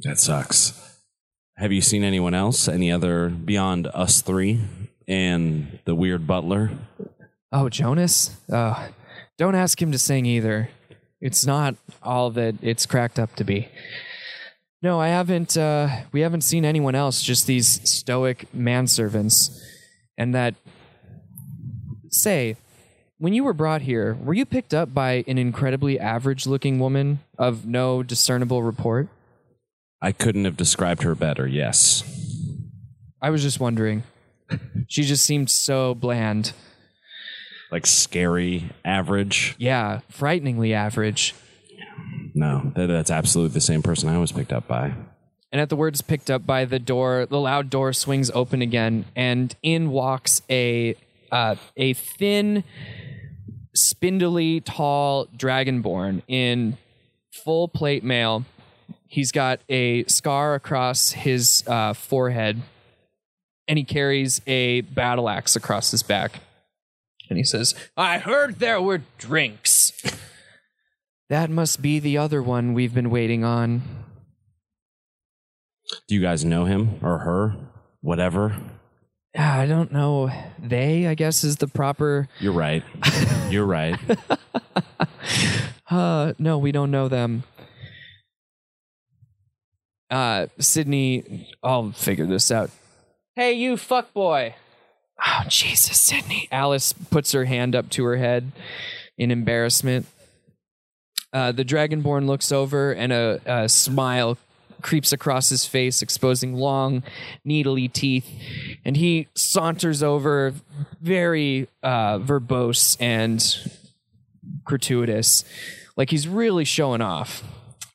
That sucks. Have you seen anyone else? Any other beyond us three and the weird butler? Oh, Jonas. Oh, don't ask him to sing either. It's not all that it's cracked up to be. No, I haven't. Uh, we haven't seen anyone else. Just these stoic manservants, and that. Say, when you were brought here, were you picked up by an incredibly average-looking woman of no discernible report? I couldn't have described her better. Yes. I was just wondering. She just seemed so bland. Like scary average. Yeah, frighteningly average. No, that, that's absolutely the same person I was picked up by. And at the words picked up by the door, the loud door swings open again, and in walks a uh, a thin, spindly, tall dragonborn in full plate mail. He's got a scar across his uh, forehead, and he carries a battle axe across his back. And he says, "I heard there were drinks." That must be the other one we've been waiting on. Do you guys know him or her? Whatever. I don't know. They, I guess, is the proper. You're right. You're right. Uh, no, we don't know them. uh, Sydney, I'll figure this out. Hey, you fuck boy. Oh, Jesus, Sydney. Alice puts her hand up to her head in embarrassment. Uh, the Dragonborn looks over and a, a smile creeps across his face, exposing long, needly teeth. And he saunters over, very uh, verbose and gratuitous. Like he's really showing off.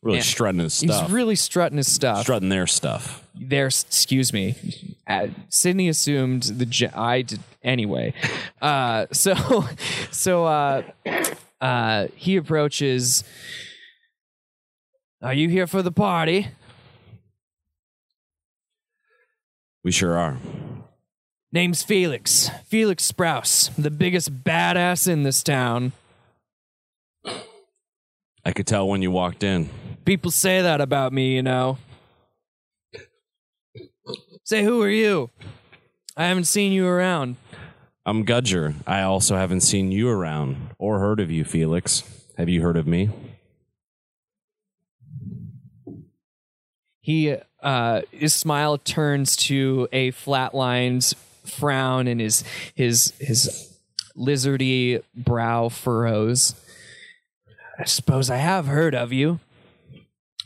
Really strutting his stuff. He's really strutting his stuff. strutting their stuff. There's, excuse me. Uh, Sydney assumed the I did anyway. Uh, so, so uh, uh, he approaches. Are you here for the party? We sure are. Name's Felix. Felix Sprouse, the biggest badass in this town. I could tell when you walked in. People say that about me, you know. Say, who are you? I haven't seen you around. I'm Gudger. I also haven't seen you around or heard of you, Felix. Have you heard of me? He, uh, his smile turns to a flatlined frown, and his his his lizardy brow furrows. I suppose I have heard of you.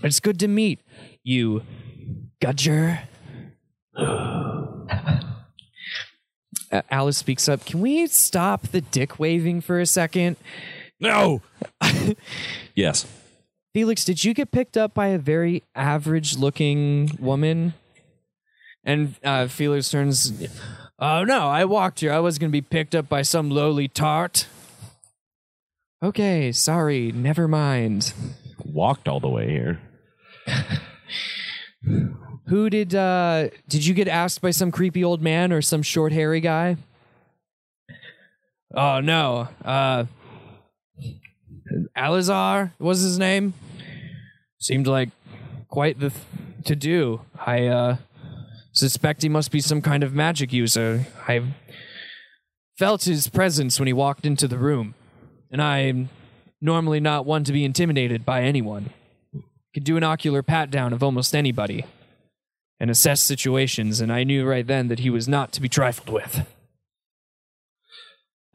It's good to meet you, Gudger. Uh, Alice speaks up. Can we stop the dick waving for a second? No. yes. Felix, did you get picked up by a very average looking woman? And uh, Felix turns, Oh no, I walked here. I was going to be picked up by some lowly tart. Okay, sorry, never mind. Walked all the way here. Who did, uh, did you get asked by some creepy old man or some short hairy guy? Oh no, uh, Alizar was his name. Seemed like quite the th- to do. I uh, suspect he must be some kind of magic user. I felt his presence when he walked into the room, and I'm normally not one to be intimidated by anyone. Could do an ocular pat down of almost anybody and assess situations, and I knew right then that he was not to be trifled with.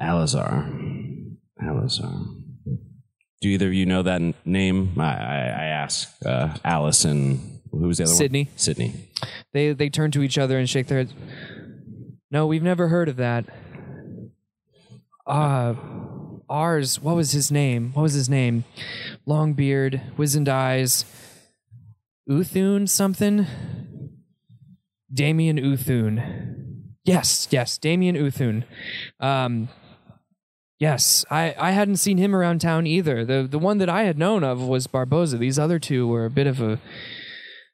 Alizar. Alizar. Do either of you know that name? I, I, I ask uh, Alice and who was the other Sydney. one? Sydney. They they turn to each other and shake their heads. No, we've never heard of that. Uh ours, what was his name? What was his name? Long beard, wizened eyes. Uthun something? Damien Uthun. Yes, yes, Damien Uthun. Um Yes, I, I hadn't seen him around town either. The the one that I had known of was Barboza. These other two were a bit of a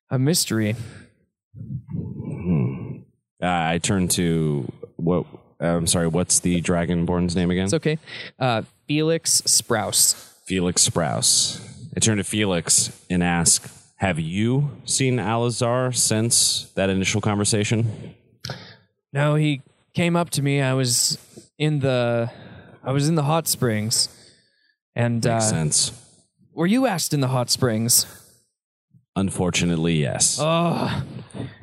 a mystery. Uh, I turn to what? I'm sorry. What's the Dragonborn's name again? It's okay. Uh, Felix Sprouse. Felix Sprouse. I turn to Felix and ask, "Have you seen Alizar since that initial conversation?" No, he came up to me. I was in the, I was in the hot springs, and uh, sense. were you asked in the hot springs? Unfortunately, yes. Oh,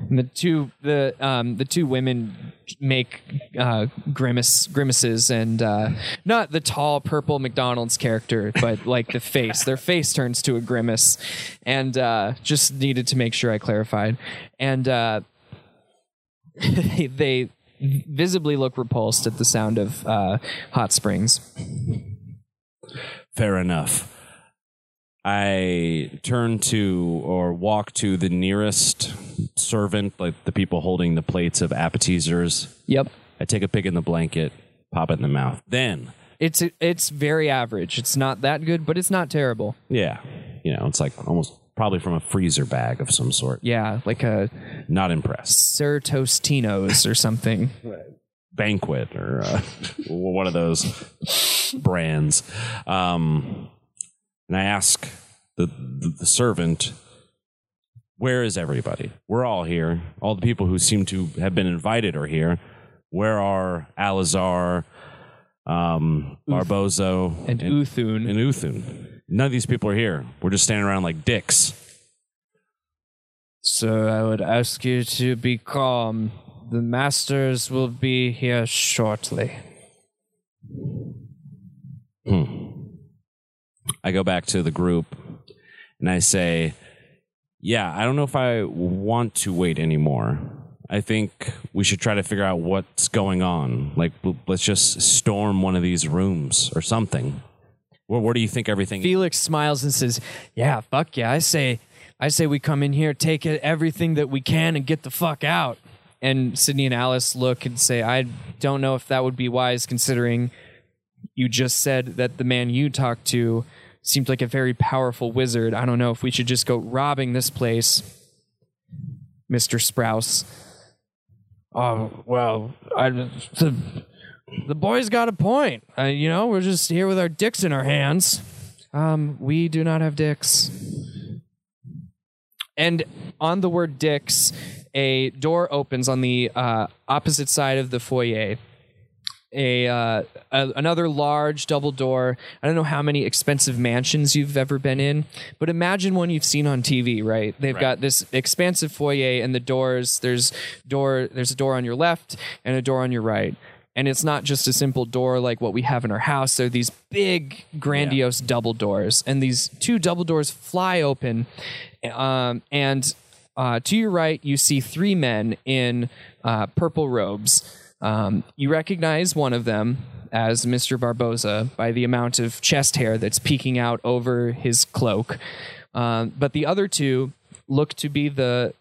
the two the um the two women make uh, grimace grimaces and uh, not the tall purple McDonald's character, but like the face. Their face turns to a grimace, and uh, just needed to make sure I clarified. And uh, they, they visibly look repulsed at the sound of uh, hot springs. Fair enough. I turn to or walk to the nearest servant, like the people holding the plates of appetizers. Yep. I take a pig in the blanket, pop it in the mouth. Then, It's it's very average. It's not that good, but it's not terrible. yeah, you know, it's like almost probably from a freezer bag of some sort. Yeah, like a Not impressed. Sir Tostinos or something. Banquet or uh, one of those brands. Um, and I ask the, the, the servant, where is everybody? We're all here. All the people who seem to have been invited are here. Where are Alizar, um, Barboza, And Uthun. and Uthun? None of these people are here. We're just standing around like dicks. So I would ask you to be calm. The masters will be here shortly. I go back to the group and I say, Yeah, I don't know if I want to wait anymore. I think we should try to figure out what's going on. Like, let's just storm one of these rooms or something. Where, where do you think everything Felix smiles and says, "Yeah, fuck yeah. I say I say we come in here, take everything that we can and get the fuck out." And Sydney and Alice look and say, "I don't know if that would be wise considering you just said that the man you talked to seemed like a very powerful wizard. I don't know if we should just go robbing this place." Mr. Sprouse. Oh, well, I the, the boy's got a point. Uh, you know, we're just here with our dicks in our hands. Um, we do not have dicks. And on the word dicks, a door opens on the uh, opposite side of the foyer. A, uh, a another large double door. I don't know how many expensive mansions you've ever been in, but imagine one you've seen on TV. Right? They've got this expansive foyer, and the doors. There's door. There's a door on your left and a door on your right. And it's not just a simple door like what we have in our house. They're these big, grandiose double doors, and these two double doors fly open. Um, and uh, to your right, you see three men in uh, purple robes. Um, you recognize one of them as Mr. Barboza by the amount of chest hair that's peeking out over his cloak. Um, but the other two look to be the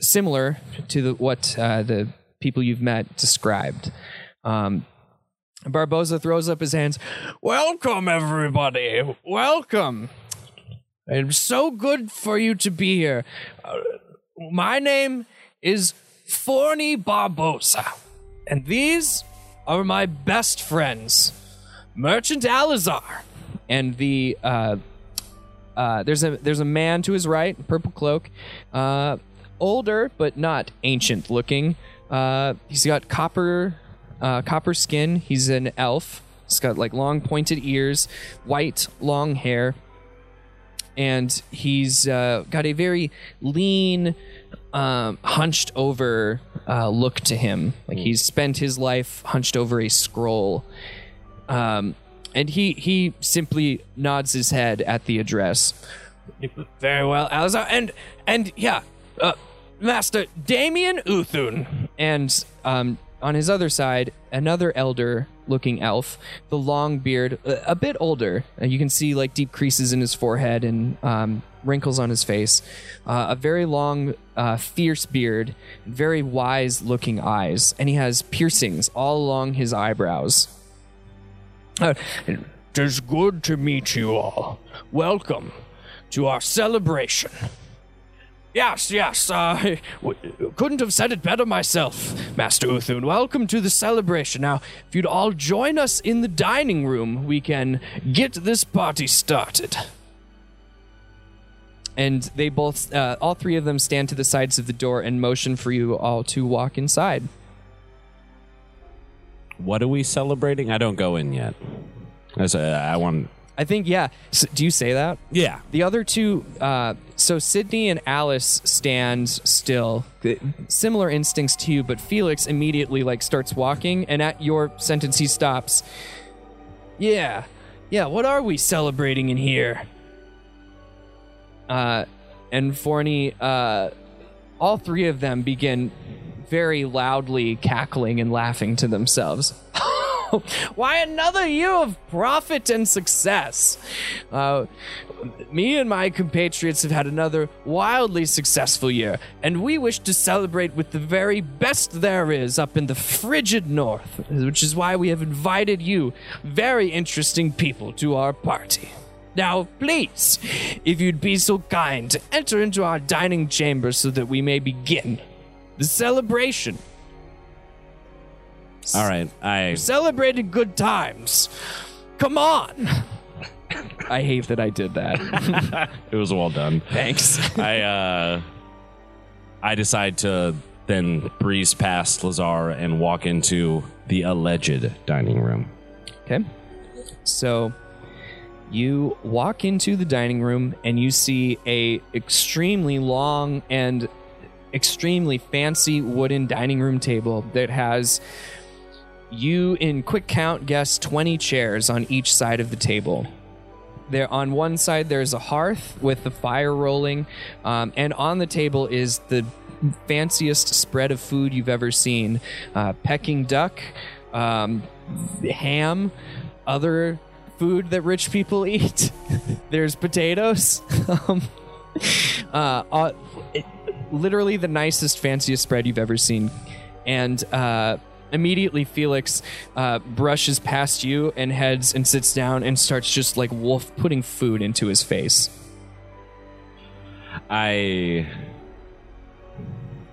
similar to the, what uh, the people you've met described. Um, Barboza throws up his hands. Welcome, everybody. Welcome. It's so good for you to be here. Uh, my name is Forney Barboza, and these are my best friends, Merchant Alizar, and the uh, uh, there's a there's a man to his right, purple cloak, uh, older but not ancient looking. Uh, he's got copper uh, copper skin. He's an elf. He's got like long pointed ears, white long hair, and he's uh, got a very lean, um, hunched over uh, look to him. Like he's spent his life hunched over a scroll. Um, and he he simply nods his head at the address. Very well, Alizar, and and yeah, uh, Master Damien Uthun, and um, on his other side, another elder-looking elf, the long beard, a, a bit older. Uh, you can see like deep creases in his forehead and um, wrinkles on his face. Uh, a very long, uh, fierce beard, very wise-looking eyes, and he has piercings all along his eyebrows. Uh, good to meet you all. Welcome to our celebration. Yes, yes, uh, couldn't have said it better myself, Master Uthun. Welcome to the celebration. Now, if you'd all join us in the dining room, we can get this party started. And they both, uh, all three of them stand to the sides of the door and motion for you all to walk inside. What are we celebrating? I don't go in yet. I say, I want. I think, yeah. S do you say that? Yeah. The other two, uh, so Sydney and Alice stand still. Similar instincts to you, but Felix immediately like starts walking, and at your sentence he stops. Yeah, yeah. What are we celebrating in here? Uh, and Forney, uh, all three of them begin very loudly cackling and laughing to themselves. Why another year of profit and success? Uh, me and my compatriots have had another wildly successful year, and we wish to celebrate with the very best there is up in the frigid north, which is why we have invited you, very interesting people, to our party. Now, please, if you'd be so kind to enter into our dining chamber so that we may begin the celebration. All right. I. Celebrated good times. Come on. I hate that I did that. It was well done. Thanks. I uh, I decide to then breeze past Lazar and walk into the alleged dining room. Okay. So you walk into the dining room and you see a extremely long and extremely fancy wooden dining room table that has you in quick count guess 20 chairs on each side of the table. There on one side there's a hearth with the fire rolling um, and on the table is the fanciest spread of food you've ever seen. Uh, Peking duck um, ham other food that rich people eat. There's potatoes. Um, uh, uh, it- literally the nicest fanciest spread you've ever seen. And uh, immediately felix uh, brushes past you and heads and sits down and starts just like wolf putting food into his face. I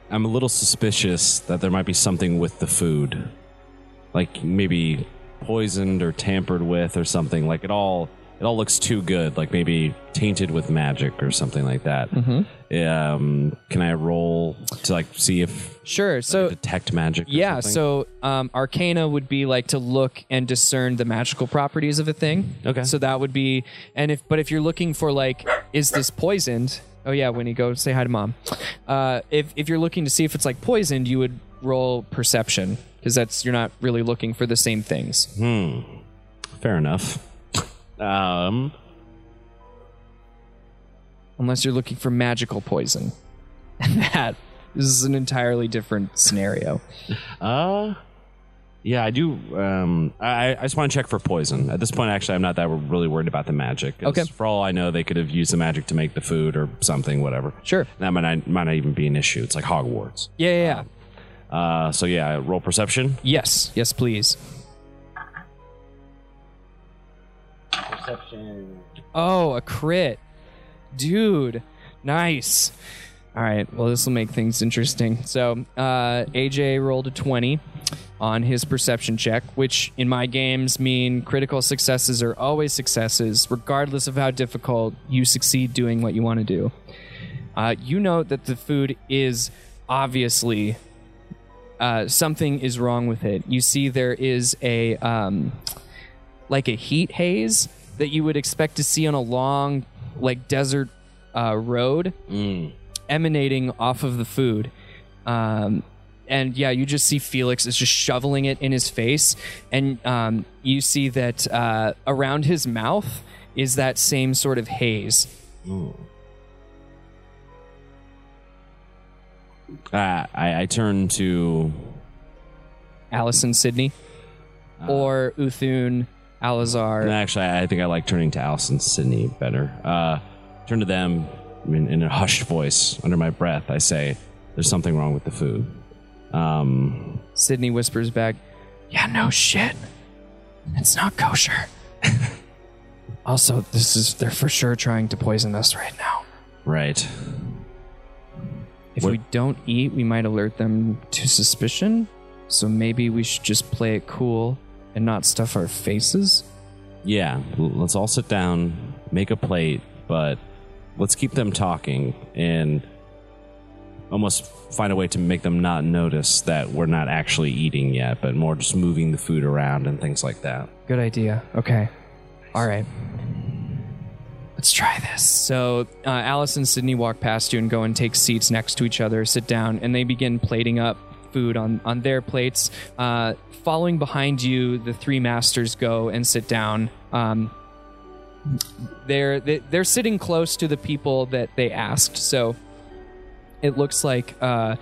I'm a little suspicious that there might be something with the food. Like maybe poisoned or tampered with or something. Like it all it all looks too good. Like maybe tainted with magic or something like that. Mm-hmm. Um, can I roll to like see if sure so detect magic? or yeah something? so um, arcana would be like to look and discern the magical properties of a thing Okay. so that would be and if but if you're looking for like is this poisoned oh yeah winnie go say hi to mom uh, if, if you're looking to see if it's like poisoned you would roll perception because that's you're not really looking for the same things Hmm. fair enough. Um, unless you're looking for magical poison and that is an entirely different scenario Uh, yeah, I do. Um, I, I just want to check for poison. At this point, actually, I'm not that really worried about the magic. 'cause Okay. For all I know, they could have used the magic to make the food or something, whatever. sure That might not, might not even be an issue. It's like Hogwarts. yeah yeah, yeah. Uh, so yeah, roll perception. yes yes please Oh, a crit. Dude, nice. All right, well, this will make things interesting. So, uh, AJ rolled a 20 on his perception check, which in my games mean critical successes are always successes, regardless of how difficult you succeed doing what you want to do. Uh, you note that the food is obviously uh, something is wrong with it. You see, there is a um, like a heat haze that you would expect to see on a long, like desert uh, road, emanating off of the food. Um, and yeah, you just see Felix is just shoveling it in his face, and um, you see that uh, around his mouth is that same sort of haze. Uh, I, I turn to Allison Sydney or Uthun Alazar. actually, I think I like turning to Allison Sydney better. Uh, turn to them in, in a hushed voice under my breath. I say, "There's something wrong with the food." Um, Sydney whispers back, Yeah, no shit. It's not kosher. also, this is, they're for sure trying to poison us right now. right. If What- we don't eat, we might alert them to suspicion. So maybe we should just play it cool and not stuff our faces. Yeah, let's all sit down, make a plate, but let's keep them talking and almost find a way to make them not notice that we're not actually eating yet, but more just moving the food around and things like that. Good idea. Okay. All right. Let's try this. So, uh, Alice and Sydney walk past you and go and take seats next to each other, sit down, and they begin plating up food on, on their plates. Uh, following behind you, the three masters go and sit down. Um, they're they, they're sitting close to the people that they asked. So it looks like uh,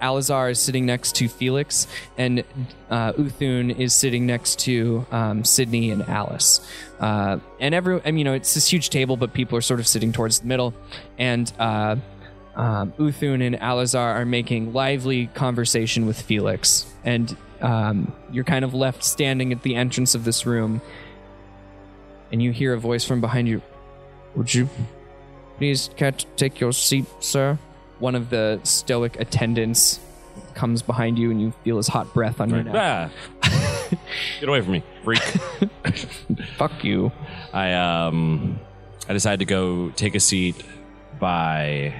Alazar is sitting next to Felix, and uh, Uthun is sitting next to um, Sydney and Alice. Uh, and every, I mean, you know, it's this huge table, but people are sort of sitting towards the middle, and uh, um, Uthun and Alazar are making lively conversation with Felix, and um, you're kind of left standing at the entrance of this room, and you hear a voice from behind you. Would you please to take your seat, sir? One of the stoic attendants comes behind you, and you feel his hot breath on your neck. Ah. Get away from me, freak. Fuck you. I um I decided to go take a seat by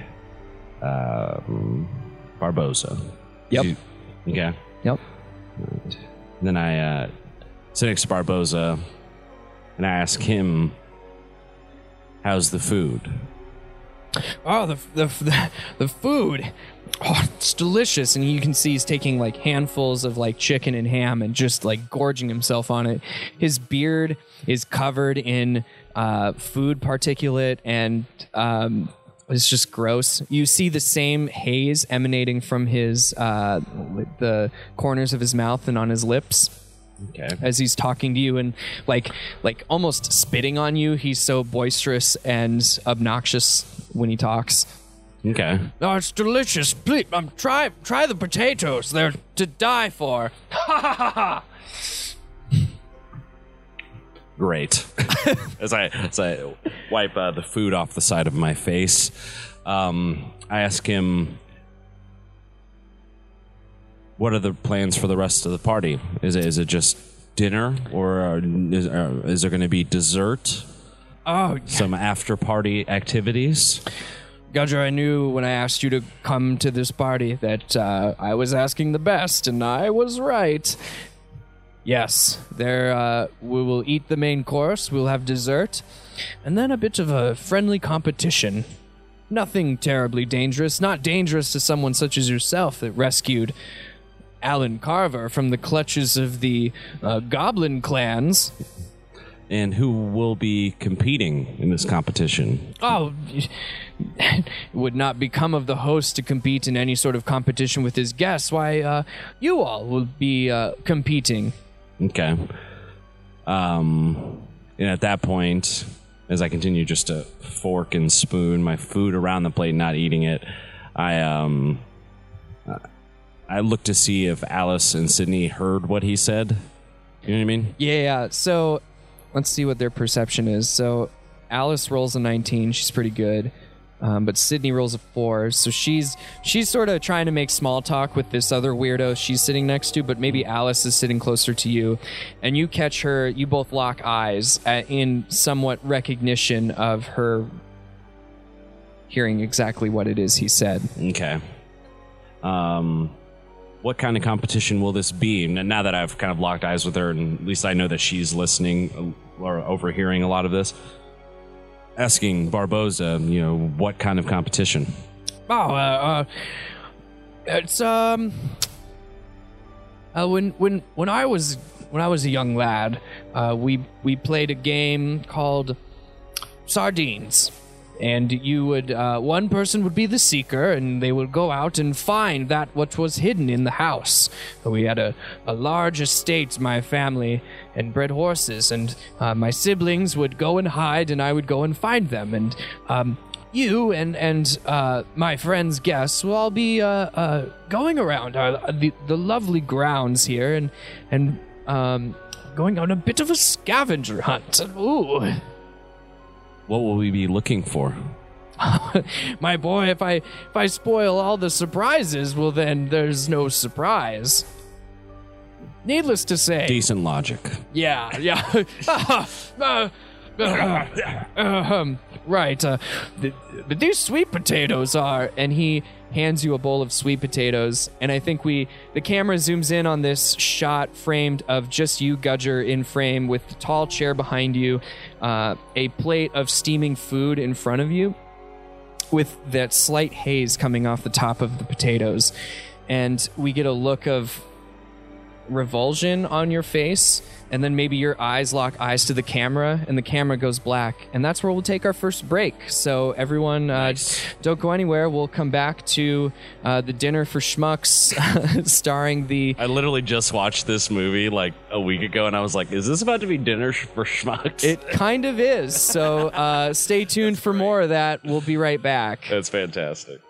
um, Barboza. Yep. You- okay. Yep. And then I uh, sit next to Barboza and I ask him, "How's the food?" Oh, the the the, the food. Oh, it's delicious, and you can see he's taking like handfuls of like chicken and ham and just like gorging himself on it. His beard is covered in uh, food particulate, and um, it's just gross. You see the same haze emanating from his uh, the corners of his mouth and on his lips Okay. as he's talking to you and like like almost spitting on you. He's so boisterous and obnoxious when he talks. Okay. Oh, it's delicious. Please, um, try try the potatoes. They're to die for. Great. as I as I wipe uh, the food off the side of my face, um, I ask him, "What are the plans for the rest of the party? Is it is it just dinner, or uh, is, uh, is there going to be dessert? Oh, Some after party activities?" Gudger, I knew when I asked you to come to this party that uh, I was asking the best, and I was right. Yes, there uh, we will eat the main course. We'll have dessert, and then a bit of a friendly competition. Nothing terribly dangerous. Not dangerous to someone such as yourself that rescued Alan Carver from the clutches of the uh, Goblin clans. And who will be competing in this competition? Oh, it would not become of the host to compete in any sort of competition with his guests. Why, uh, you all will be uh, competing. Okay. Um, and at that point, as I continue just to fork and spoon my food around the plate, not eating it, I um, I look to see if Alice and Sydney heard what he said. You know what I mean? Yeah, so let's see what their perception is. So Alice rolls a 19. She's pretty good. Um, but Sydney rolls a four, so she's she's sort of trying to make small talk with this other weirdo she's sitting next to. But maybe Alice is sitting closer to you, and you catch her. You both lock eyes at, in somewhat recognition of her hearing exactly what it is he said. Okay. Um, what kind of competition will this be? Now that I've kind of locked eyes with her, and at least I know that she's listening uh, or overhearing a lot of this. Asking Barboza, you know, what kind of competition? Oh, uh, uh, it's um, uh, when when when I was when I was a young lad, uh, we we played a game called Sardines, and you would uh, one person would be the seeker, and they would go out and find that which was hidden in the house. We had a a large estate, my family, and bred horses, and uh, my siblings would go and hide, and I would go and find them, and um, you and and uh, my friends' guests will all be uh, uh, going around uh, the the lovely grounds here and and um, going on a bit of a scavenger hunt. Ooh, What will we be looking for? my boy, if I if I spoil all the surprises, well then there's no surprise. Needless to say, Decent logic. Yeah, yeah. Uh, uh, um, right. Uh, th- th- these sweet potatoes are, and he hands you a bowl of sweet potatoes. And I think we, the camera zooms in on this shot framed of just you, Gudger, in frame with the tall chair behind you, uh, a plate of steaming food in front of you with that slight haze coming off the top of the potatoes. And we get a look of revulsion on your face, and then maybe your eyes lock eyes to the camera, and the camera goes black. And that's where we'll take our first break. So, everyone, uh, don't go anywhere. We'll come back to uh, the dinner for schmucks, starring the. I literally just watched this movie like a week ago, and I was like, "Is this about to be dinner for schmucks?" It kind of is. So, uh, stay tuned for more of that. We'll be right back. That's fantastic.